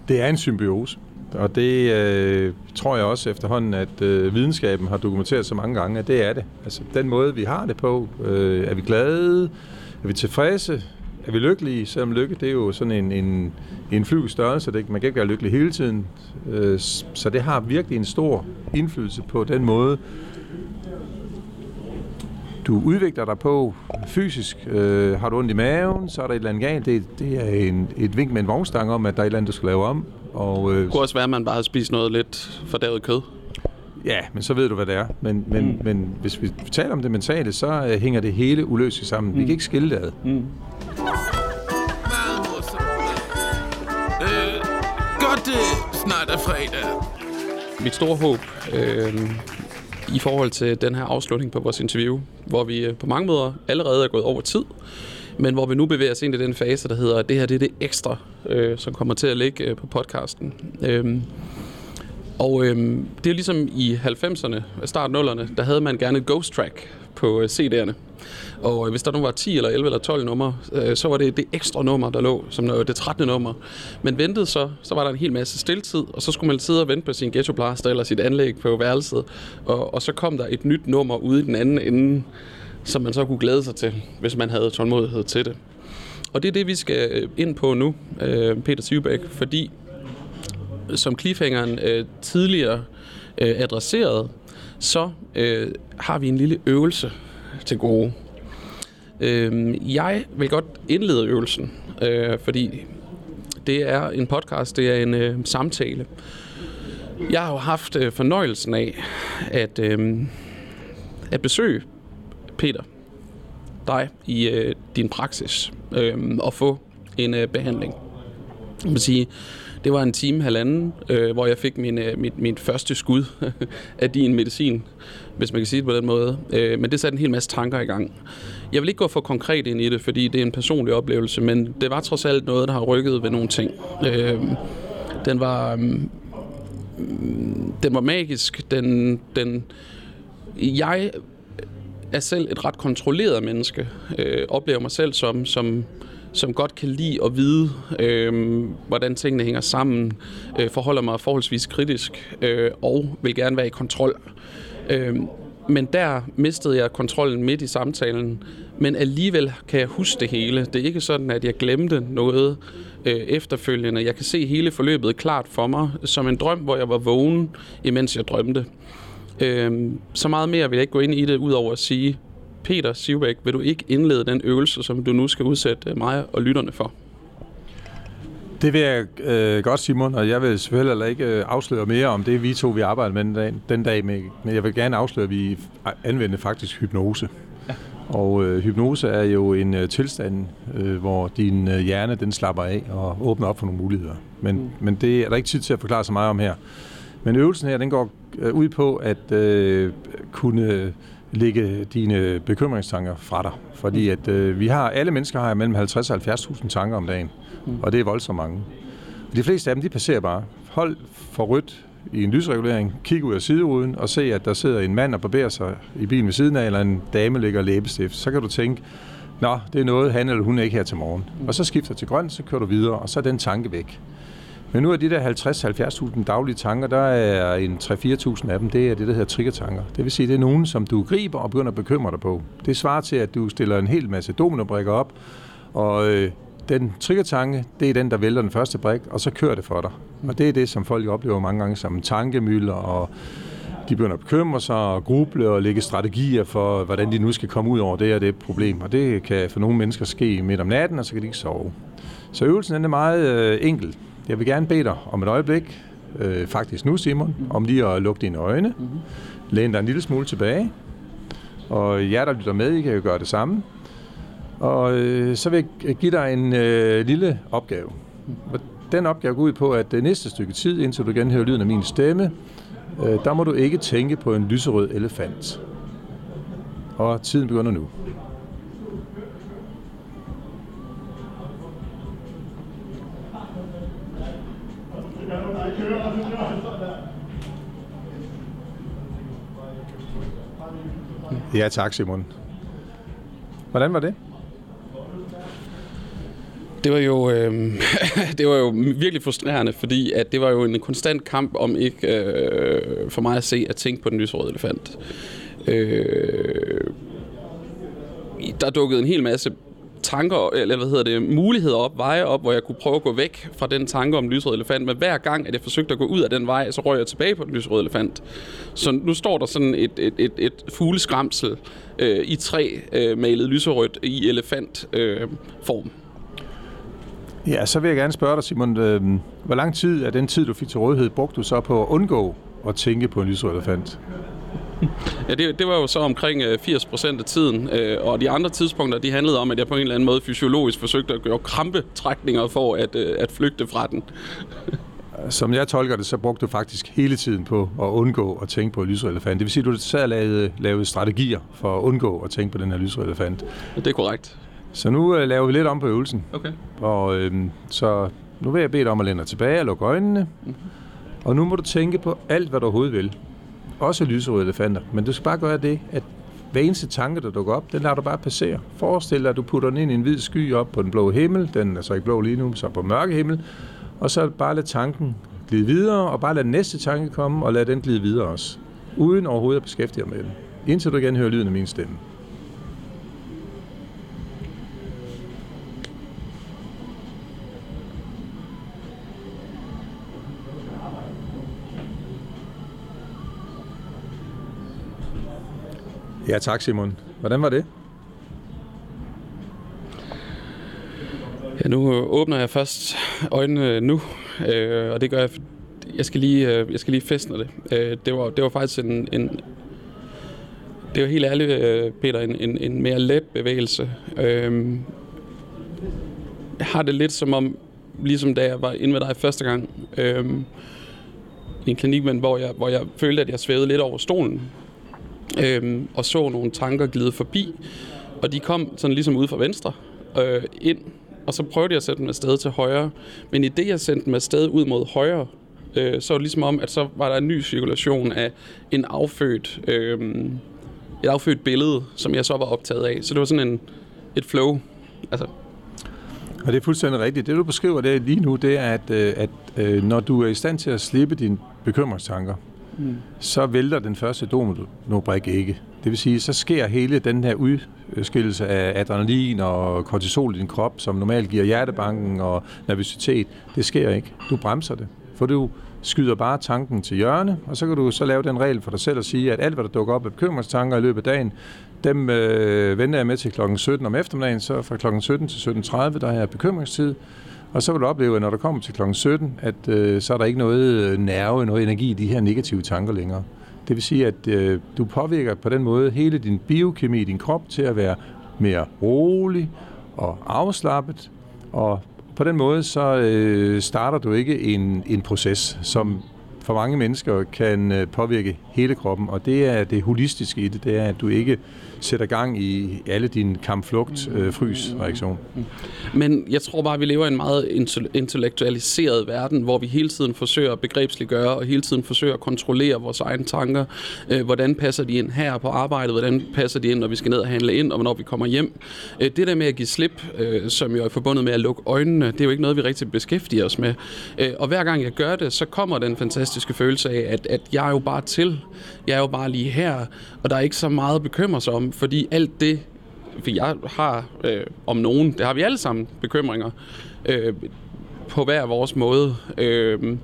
Det er en symbiose. Og det øh, tror jeg også efterhånden, at øh, videnskaben har dokumenteret så mange gange, at det er det. Altså den måde, vi har det på, øh, er vi glade, er vi tilfredse, er vi lykkelige, selvom lykke det er jo sådan en, en, en flyg størrelse, det, man kan ikke være lykkelig hele tiden. Øh, så det har virkelig en stor indflydelse på den måde, du udvikler dig på fysisk. Øh, har du ondt i maven, så er der et eller andet galt. Det, det er en, et vink med en vognstang om, at der er et eller andet, du skal lave om. Og, øh, det kunne også være, at man bare har spist noget lidt fordavet kød. Ja, men så ved du, hvad det er. Men, men, mm. men hvis vi taler om det mentale, så uh, hænger det hele uløseligt sammen. Mm. Vi kan ikke skille det ad. Mm. Godt, øh, snart er fredag. Mit store håb øh, i forhold til den her afslutning på vores interview, hvor vi øh, på mange måder allerede er gået over tid, men hvor vi nu bevæger os ind i den fase, der hedder, at det her det er det ekstra, øh, som kommer til at ligge øh, på podcasten. Øh, og øh, det er ligesom i 90'erne, start 0'erne, der havde man gerne et ghost track på øh, CD'erne. Og øh, hvis der nu var 10 eller 11 eller 12 numre, øh, så var det det ekstra nummer, der lå, som øh, det 13. nummer. Men ventede så, så var der en hel masse stiltid, og så skulle man sidde og vente på sin ghettoplaster eller sit anlæg på værelset. Og, og så kom der et nyt nummer ude i den anden ende, som man så kunne glæde sig til, hvis man havde tålmodighed til det. Og det er det, vi skal øh, ind på nu, øh, Peter Sivbæk, fordi som cliffhangeren øh, tidligere øh, så øh, har vi en lille øvelse til gode. Øh, jeg vil godt indlede øvelsen, øh, fordi det er en podcast, det er en øh, samtale. Jeg har jo haft øh, fornøjelsen af at, øh, at besøge Peter, dig i øh, din praksis, øh, og få en øh, behandling. Jeg vil sige, det var en time, halvanden, øh, hvor jeg fik min, øh, mit, mit første skud af din medicin, hvis man kan sige det på den måde. Øh, men det satte en hel masse tanker i gang. Jeg vil ikke gå for konkret ind i det, fordi det er en personlig oplevelse, men det var trods alt noget, der har rykket ved nogle ting. Øh, den var... Øh, den var magisk. Den, den, jeg er selv et ret kontrolleret menneske. Øh, oplever mig selv som, som som godt kan lide at vide, øh, hvordan tingene hænger sammen, øh, forholder mig forholdsvis kritisk øh, og vil gerne være i kontrol. Øh, men der mistede jeg kontrollen midt i samtalen, men alligevel kan jeg huske det hele. Det er ikke sådan, at jeg glemte noget øh, efterfølgende. Jeg kan se hele forløbet klart for mig, som en drøm, hvor jeg var vågen, imens jeg drømte. Øh, så meget mere vil jeg ikke gå ind i det, udover at sige, Peter Sivbæk, vil du ikke indlede den øvelse, som du nu skal udsætte mig og lytterne for? Det vil jeg øh, godt, Simon, og jeg vil selvfølgelig heller ikke øh, afsløre mere om det, vi to vi arbejder med den dag, den dag med, men jeg vil gerne afsløre, at vi anvender faktisk hypnose. Ja. Og øh, hypnose er jo en øh, tilstand, øh, hvor din øh, hjerne den slapper af og åbner op for nogle muligheder. Men, mm. men det er der ikke tid til at forklare så meget om her. Men øvelsen her, den går øh, ud på at øh, kunne lægge dine bekymringstanker fra dig. Fordi at øh, vi har, alle mennesker har mellem 50 og 70.000 tanker om dagen. Mm. Og det er voldsomt mange. Og de fleste af dem, de passerer bare. Hold for rødt i en lysregulering, kig ud af sideruden og se, at der sidder en mand og barberer sig i bilen ved siden af, eller en dame ligger læbestift. Så kan du tænke, nå, det er noget, han eller hun ikke her til morgen. Og så skifter til grøn, så kører du videre, og så er den tanke væk. Men nu er de der 50-70.000 daglige tanker, der er en 3-4.000 af dem, det er det, der hedder triggertanker. Det vil sige, det er nogen, som du griber og begynder at bekymre dig på. Det svarer til, at du stiller en hel masse dominobrikker op, og øh, den triggertanke, det er den, der vælter den første brik, og så kører det for dig. Og det er det, som folk oplever mange gange som tankemøller, og de begynder at bekymre sig og gruble og lægge strategier for, hvordan de nu skal komme ud over det og det problem. Og det kan for nogle mennesker ske midt om natten, og så kan de ikke sove. Så øvelsen er meget øh, enkel. Jeg vil gerne bede dig om et øjeblik, øh, faktisk nu Simon, mm. om lige at lukke dine øjne. Mm. Læn dig en lille smule tilbage. Og jer, der lytter med, I kan jo gøre det samme. Og øh, så vil jeg give dig en øh, lille opgave. Og den opgave går ud på, at det næste stykke tid, indtil du igen hører lyden af min stemme, øh, der må du ikke tænke på en lyserød elefant. Og tiden begynder nu. Ja, tak Simon. Hvordan var det? Det var jo øh, det var jo virkelig frustrerende, fordi at det var jo en konstant kamp om ikke øh, for mig at se at tænke på den lyserøde elefant. Øh, der dukkede en hel masse tanker, eller hvad hedder det, muligheder op, veje op, hvor jeg kunne prøve at gå væk fra den tanke om lysrød elefant, men hver gang, at jeg forsøgte at gå ud af den vej, så røg jeg tilbage på den lysrøde elefant. Så nu står der sådan et, et, et, et fugleskramsel øh, i træ, øh, malet lyserødt i elefantform. Øh, form. Ja, så vil jeg gerne spørge dig, Simon, øh, hvor lang tid af den tid, du fik til rådighed, brugte du så på at undgå at tænke på en lysrød elefant? Ja, det, det var jo så omkring 80 øh, procent af tiden, øh, og de andre tidspunkter, de handlede om, at jeg på en eller anden måde fysiologisk forsøgte at gøre krampetrækninger for at, øh, at flygte fra den. Som jeg tolker det, så brugte du faktisk hele tiden på at undgå at tænke på lysrød elefant. Det vil sige, at du sad lavede, lavede strategier for at undgå at tænke på den her lysrød elefant. Det er korrekt. Så nu uh, laver vi lidt om på øvelsen. Okay. Og øhm, så nu vil jeg bede dig om at læne dig tilbage og lukke øjnene. Mm-hmm. Og nu må du tænke på alt, hvad du overhovedet vil også lyserøde elefanter. Men du skal bare gøre det, at hver eneste tanke, der dukker op, den lader du bare passere. Forestil dig, at du putter den ind i en hvid sky op på den blå himmel. Den er så ikke blå lige nu, så på mørke himmel. Og så bare lad tanken glide videre, og bare lad næste tanke komme, og lad den glide videre også. Uden overhovedet at beskæftige dig med den. Indtil du igen hører lyden af min stemme. Ja, tak Simon. Hvordan var det? Ja, nu åbner jeg først øjnene nu, øh, og det gør jeg, jeg skal lige, øh, jeg skal lige festne det. Øh, det, var, det var faktisk en, en det var helt ærligt, øh, Peter, en, en, en mere let bevægelse. Øh, jeg har det lidt som om, ligesom da jeg var inde med dig første gang, øh, i en klinik, men hvor jeg, hvor jeg følte, at jeg svævede lidt over stolen øhm, og så nogle tanker glide forbi, og de kom sådan ligesom ud fra venstre øh, ind, og så prøvede jeg at sætte dem afsted til højre. Men i det, jeg sendte dem afsted ud mod højre, øh, så var det ligesom om, at så var der en ny cirkulation af en affødt, øh, et affødt billede, som jeg så var optaget af. Så det var sådan en, et flow. Altså, og det er fuldstændig rigtigt. Det, du beskriver det lige nu, det er, at, øh, at, øh, når du er i stand til at slippe dine bekymringstanker, mm. så vælter den første dominobrik ikke. Det vil sige, så sker hele den her udskillelse af adrenalin og kortisol i din krop, som normalt giver hjertebanken og nervøsitet. Det sker ikke. Du bremser det. For du skyder bare tanken til hjørne, og så kan du så lave den regel for dig selv og sige, at alt, hvad der dukker op af bekymringstanker i løbet af dagen, dem øh, venter jeg med til klokken 17 om eftermiddagen, så fra klokken 17 til 17.30, der er bekymringstid. Og så vil du opleve, at når du kommer til kl. 17, at øh, så er der ikke noget øh, nerve, noget energi i de her negative tanker længere. Det vil sige, at øh, du påvirker på den måde hele din biokemi i din krop til at være mere rolig og afslappet. Og på den måde så øh, starter du ikke en, en proces, som for mange mennesker kan øh, påvirke hele kroppen. Og det er det holistiske i det, det er, at du ikke sætter gang i alle dine kampflugt øh, frys reaktion. Mm. Men jeg tror bare, at vi lever i en meget intellektualiseret verden, hvor vi hele tiden forsøger at begrebsliggøre og hele tiden forsøger at kontrollere vores egne tanker. Øh, hvordan passer de ind her på arbejdet? Hvordan passer de ind, når vi skal ned og handle ind, og når vi kommer hjem? Øh, det der med at give slip, øh, som jo er forbundet med at lukke øjnene, det er jo ikke noget, vi rigtig beskæftiger os med. Øh, og hver gang jeg gør det, så kommer den fantastiske følelse af, at, at jeg er jo bare til. Jeg er jo bare lige her, og der er ikke så meget at bekymre sig om, fordi alt det, for jeg har øh, om nogen, det har vi alle sammen bekymringer øh, på hver vores måde. Øh,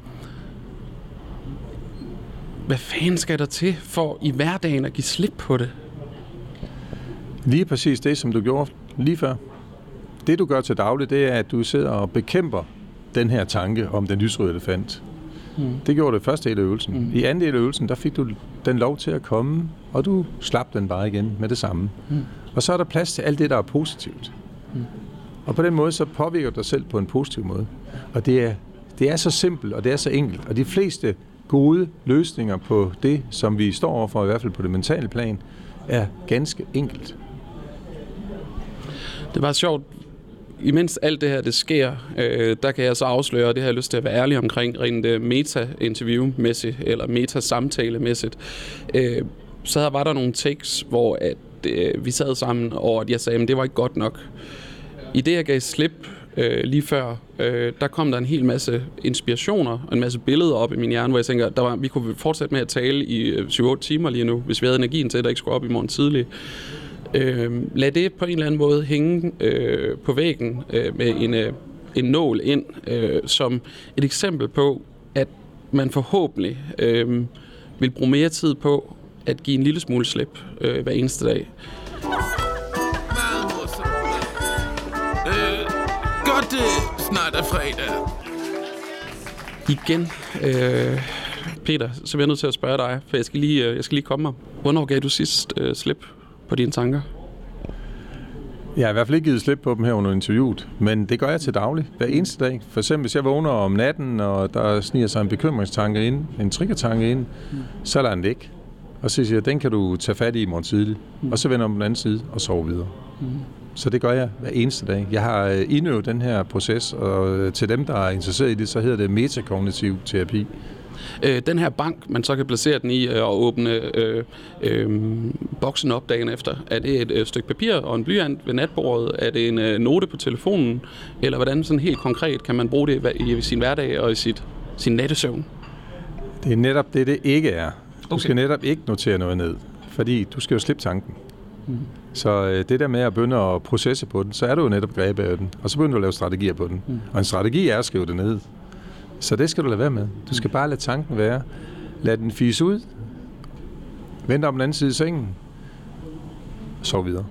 hvad fanden skal der til for i hverdagen at give slip på det? Lige præcis det, som du gjorde lige før. Det, du gør til daglig, det er, at du sidder og bekæmper den her tanke om den lysrøde elefant. Mm. Det gjorde det første del af øvelsen. Mm. I anden del af øvelsen, der fik du den lov til at komme, og du slap den bare igen med det samme. Mm. Og så er der plads til alt det, der er positivt. Mm. Og på den måde, så påvirker du dig selv på en positiv måde. Og det er, det er så simpelt, og det er så enkelt. Og de fleste gode løsninger på det, som vi står overfor, i hvert fald på det mentale plan, er ganske enkelt. Det var sjovt, imens alt det her det sker, øh, der kan jeg så afsløre, og det har jeg lyst til at være ærlig omkring, rent øh, meta-interview-mæssigt, eller meta-samtale-mæssigt, øh, så var der nogle takes, hvor at, øh, vi sad sammen, og at jeg sagde, at det var ikke godt nok. I det, jeg gav slip, øh, lige før, øh, der kom der en hel masse inspirationer og en masse billeder op i min hjerne, hvor jeg tænker, der var, vi kunne fortsætte med at tale i øh, 7-8 timer lige nu, hvis vi havde energien til, at der ikke skulle op i morgen tidlig. Øh, lad det på en eller anden måde hænge øh, på væggen øh, med en, øh, en nål ind, øh, som et eksempel på, at man forhåbentlig øh, vil bruge mere tid på at give en lille smule slip øh, hver eneste dag. Øh, godt det snart er fredag. Igen, øh, Peter, så er jeg nødt til at spørge dig, for jeg skal lige, øh, jeg skal lige komme mig. Hvornår gav du sidst øh, slip på dine tanker? Jeg har i hvert fald ikke givet slip på dem her under interviewet, men det gør jeg til daglig, hver eneste dag. For eksempel, hvis jeg vågner om natten, og der sniger sig en bekymringstanke ind, en triggertanke ind, mm. så lader den ligge. Og så siger jeg, den kan du tage fat i i morgen tidlig. Mm. Og så vender om den anden side og sover videre. Mm. Så det gør jeg hver eneste dag. Jeg har øh, indøvet den her proces, og øh, til dem, der er interesseret i det, så hedder det metakognitiv terapi. Øh, den her bank, man så kan placere den i øh, og åbne øh, øh, boksen op dagen efter, er det et øh, stykke papir og en blyant ved natbordet? Er det en øh, note på telefonen? Eller hvordan sådan helt konkret kan man bruge det i, i sin hverdag og i sit, sin nattesøvn? Det er netop det, det ikke er. Du okay. skal netop ikke notere noget ned, fordi du skal jo slippe tanken. Mm. Så øh, det der med at begynde at processe på den, så er du jo netop grebet af den, og så begynder du at lave strategier på den. Mm. Og en strategi er at skrive det ned. Så det skal du lade være med. Du skal bare lade tanken være. Lad den fise ud. Vent om den anden side af sengen. Sov videre.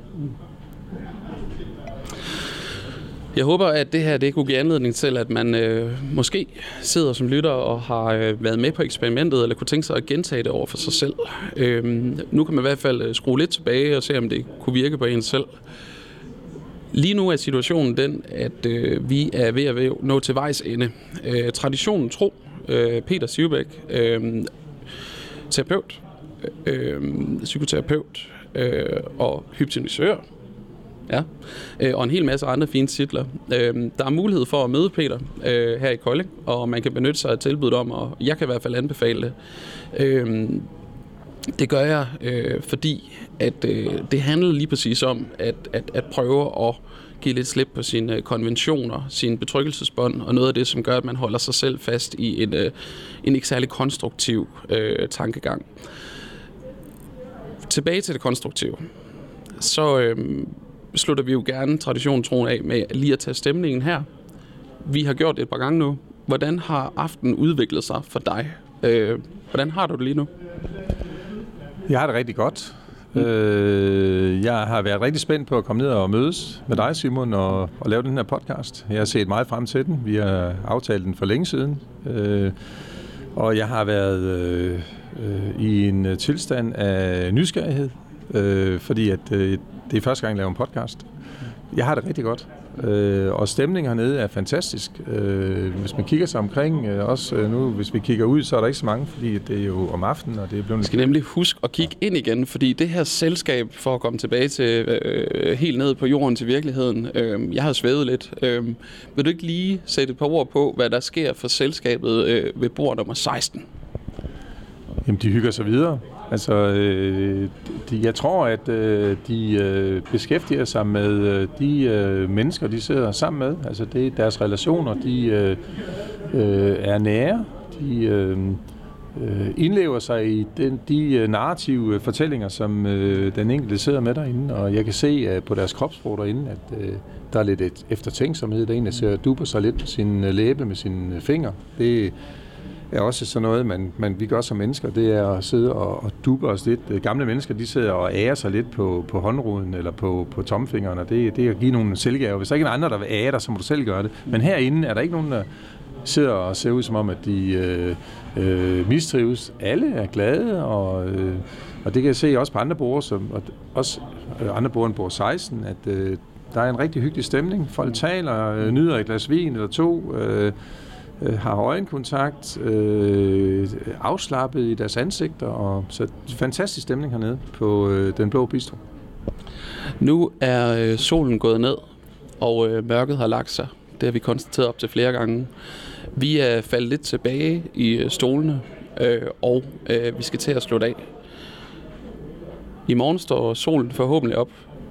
Jeg håber, at det her det kunne give anledning til, at man øh, måske sidder som lytter og har øh, været med på eksperimentet, eller kunne tænke sig at gentage det over for sig selv. Øh, nu kan man i hvert fald øh, skrue lidt tilbage og se, om det kunne virke på en selv. Lige nu er situationen den, at øh, vi er ved at nå til vejs ende. Øh, traditionen tro, øh, Peter Sivbæk, øh, terapeut, øh, psykoterapeut øh, og hypnotisør, Ja, øh, og en hel masse andre fine titler. Øh, der er mulighed for at møde Peter øh, her i Kolding, og man kan benytte sig af tilbuddet om, og jeg kan i hvert fald anbefale det. Øh, det gør jeg, øh, fordi at øh, det handler lige præcis om at, at, at prøve at give lidt slip på sine øh, konventioner, sine betryggelsesbånd, og noget af det, som gør, at man holder sig selv fast i en, øh, en ikke særlig konstruktiv øh, tankegang. Tilbage til det konstruktive. Så øh, slutter vi jo gerne traditionen troen af med lige at tage stemningen her. Vi har gjort det et par gange nu. Hvordan har aftenen udviklet sig for dig? Øh, hvordan har du det lige nu? Jeg har det rigtig godt. Mm. Øh, jeg har været rigtig spændt på at komme ned og mødes med dig, Simon, og, og lave den her podcast. Jeg har set meget frem til den. Vi har aftalt den for længe siden. Øh, og jeg har været øh, øh, i en tilstand af nysgerrighed, øh, fordi at, øh, det er første gang, jeg laver en podcast. Jeg har det rigtig godt. Øh, og stemningen hernede er fantastisk. Øh, hvis man kigger sig omkring, øh, også øh, nu hvis vi kigger ud, så er der ikke så mange, fordi det er jo om aftenen, og det er blevet... Vi skal nemlig huske at kigge ind igen, fordi det her selskab, for at komme tilbage til øh, helt ned på jorden til virkeligheden, øh, jeg har svævet lidt. Øh, vil du ikke lige sætte et par ord på, hvad der sker for selskabet øh, ved bord nummer 16? Jamen, de hygger sig videre. Altså, øh, de, jeg tror, at øh, de øh, beskæftiger sig med øh, de øh, mennesker, de sidder sammen med. Altså, det er deres relationer, de øh, øh, er nære. De øh, øh, indlever sig i den, de øh, narrative fortællinger, som øh, den enkelte sidder med derinde. Og jeg kan se øh, på deres kropssprog derinde, at øh, der er lidt et eftertænksomhed. derinde. Jeg ser duber sig lidt på sin øh, læbe med sine øh, fingre. Det er også sådan noget, man, man, vi gør som mennesker, det er at sidde og, og duppe os lidt. Øh, gamle mennesker, de sidder og ærer sig lidt på, på håndruden eller på, på tomfingeren, og det, det er at give nogle selvgaver. Hvis der ikke er andre, der vil ære dig, så må du selv gøre det. Men herinde er der ikke nogen, der sidder og ser ud som om, at de øh, øh, mistrives. Alle er glade, og, øh, og det kan jeg se også på andre borde, som, og også øh, andre borde end bor 16, at øh, der er en rigtig hyggelig stemning. Folk taler, øh, nyder et glas vin eller to, øh, øh, har øjenkontakt, øh, afslappet i deres ansigter, og så fantastisk stemning hernede på øh, Den Blå Bistro. Nu er øh, solen gået ned, og øh, mørket har lagt sig. Det har vi konstateret op til flere gange. Vi er faldet lidt tilbage i øh, stolene, øh, og øh, vi skal til at slutte af. I morgen står solen forhåbentlig op.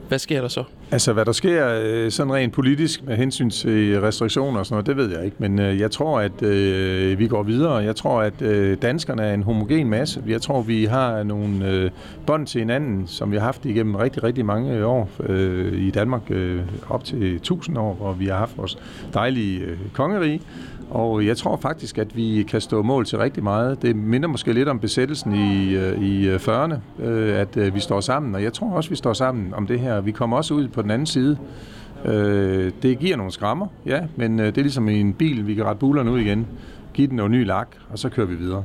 Hvad sker der så? Altså, hvad der sker øh, sådan rent politisk med hensyn til restriktioner og sådan noget, det ved jeg ikke. Men øh, jeg tror, at øh, vi går videre. Jeg tror, at øh, danskerne er en homogen masse. Jeg tror, vi har nogle øh, bånd til hinanden, som vi har haft igennem rigtig, rigtig mange år øh, i Danmark. Øh, op til 1000 år, hvor vi har haft vores dejlige øh, kongerige. Og jeg tror faktisk, at vi kan stå mål til rigtig meget. Det minder måske lidt om besættelsen i, øh, i øh, 40'erne, øh, at vi står sammen. Og jeg tror også, vi står sammen om det her. Vi kommer også ud på den anden side. Det giver nogle skrammer, ja, men det er ligesom i en bil, vi kan rette bulerne ud igen, give den noget ny lak, og så kører vi videre.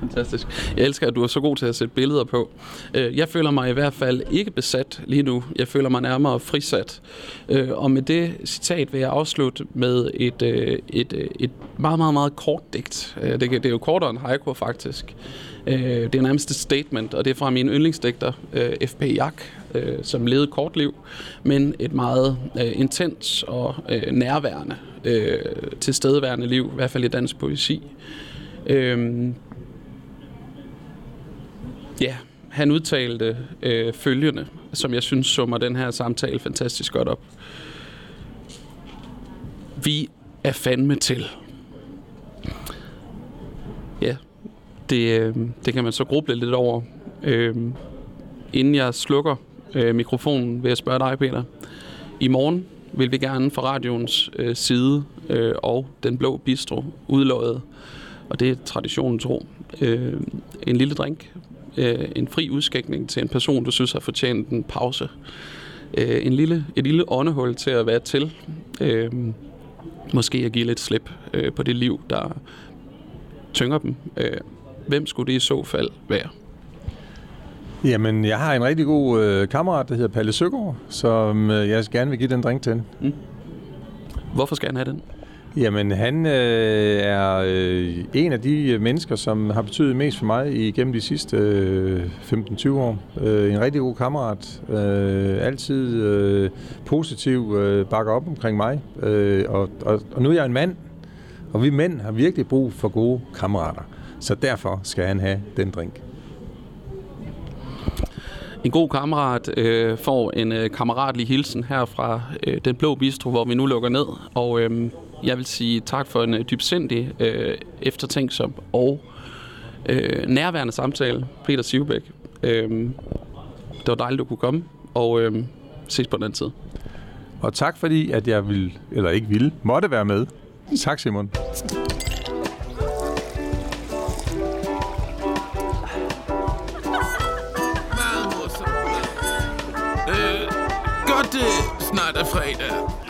Fantastisk. Jeg elsker, at du er så god til at sætte billeder på. Øh, jeg føler mig i hvert fald ikke besat lige nu. Jeg føler mig nærmere frisat. Øh, og med det citat vil jeg afslutte med et, øh, et, et meget, meget, meget kort digt. Det, det er jo kortere end haiku, faktisk. Det er nærmest et statement, og det er fra min yndlingsdigter, F.P. Jak, som levede kort liv, men et meget intens og nærværende, tilstedeværende liv, i hvert fald i dansk poesi. Ja, han udtalte øh, følgende, som jeg synes summer den her samtale fantastisk godt op. Vi er fandme til. Ja, det, øh, det kan man så gruble lidt over. Øh, inden jeg slukker øh, mikrofonen, vil jeg spørge dig, Peter. I morgen vil vi gerne fra radioens øh, side øh, og Den Blå Bistro udløjet, og det er traditionen tro, øh, en lille drink øh, en fri udskækning til en person, du synes har fortjent en pause. Øh, en lille, et lille åndehul til at være til. Øh, måske at give lidt slip øh, på det liv, der tynger dem. Øh, hvem skulle det i så fald være? Jamen, jeg har en rigtig god øh, kammerat, der hedder Palle Søgaard, som øh, jeg gerne vil give den drink til. Mm. Hvorfor skal han have den? Jamen, han øh, er øh, en af de øh, mennesker, som har betydet mest for mig igennem de sidste øh, 15-20 år. Øh, en rigtig god kammerat. Øh, altid øh, positiv, øh, bakker op omkring mig. Øh, og, og, og nu er jeg en mand, og vi mænd har virkelig brug for gode kammerater. Så derfor skal han have den drink. En god kammerat øh, får en øh, kammeratlig hilsen her fra øh, Den Blå Bistro, hvor vi nu lukker ned. Og øh, jeg vil sige tak for en øh, dybsindig, øh, eftertænksom og øh, nærværende samtale, Peter Sivbæk. Øh, det var dejligt, du kunne komme, og øh, ses på den anden side. Og tak fordi, at jeg vil, eller ikke ville, måtte være med. Tak Simon. Øh, godt, det snart er fredag.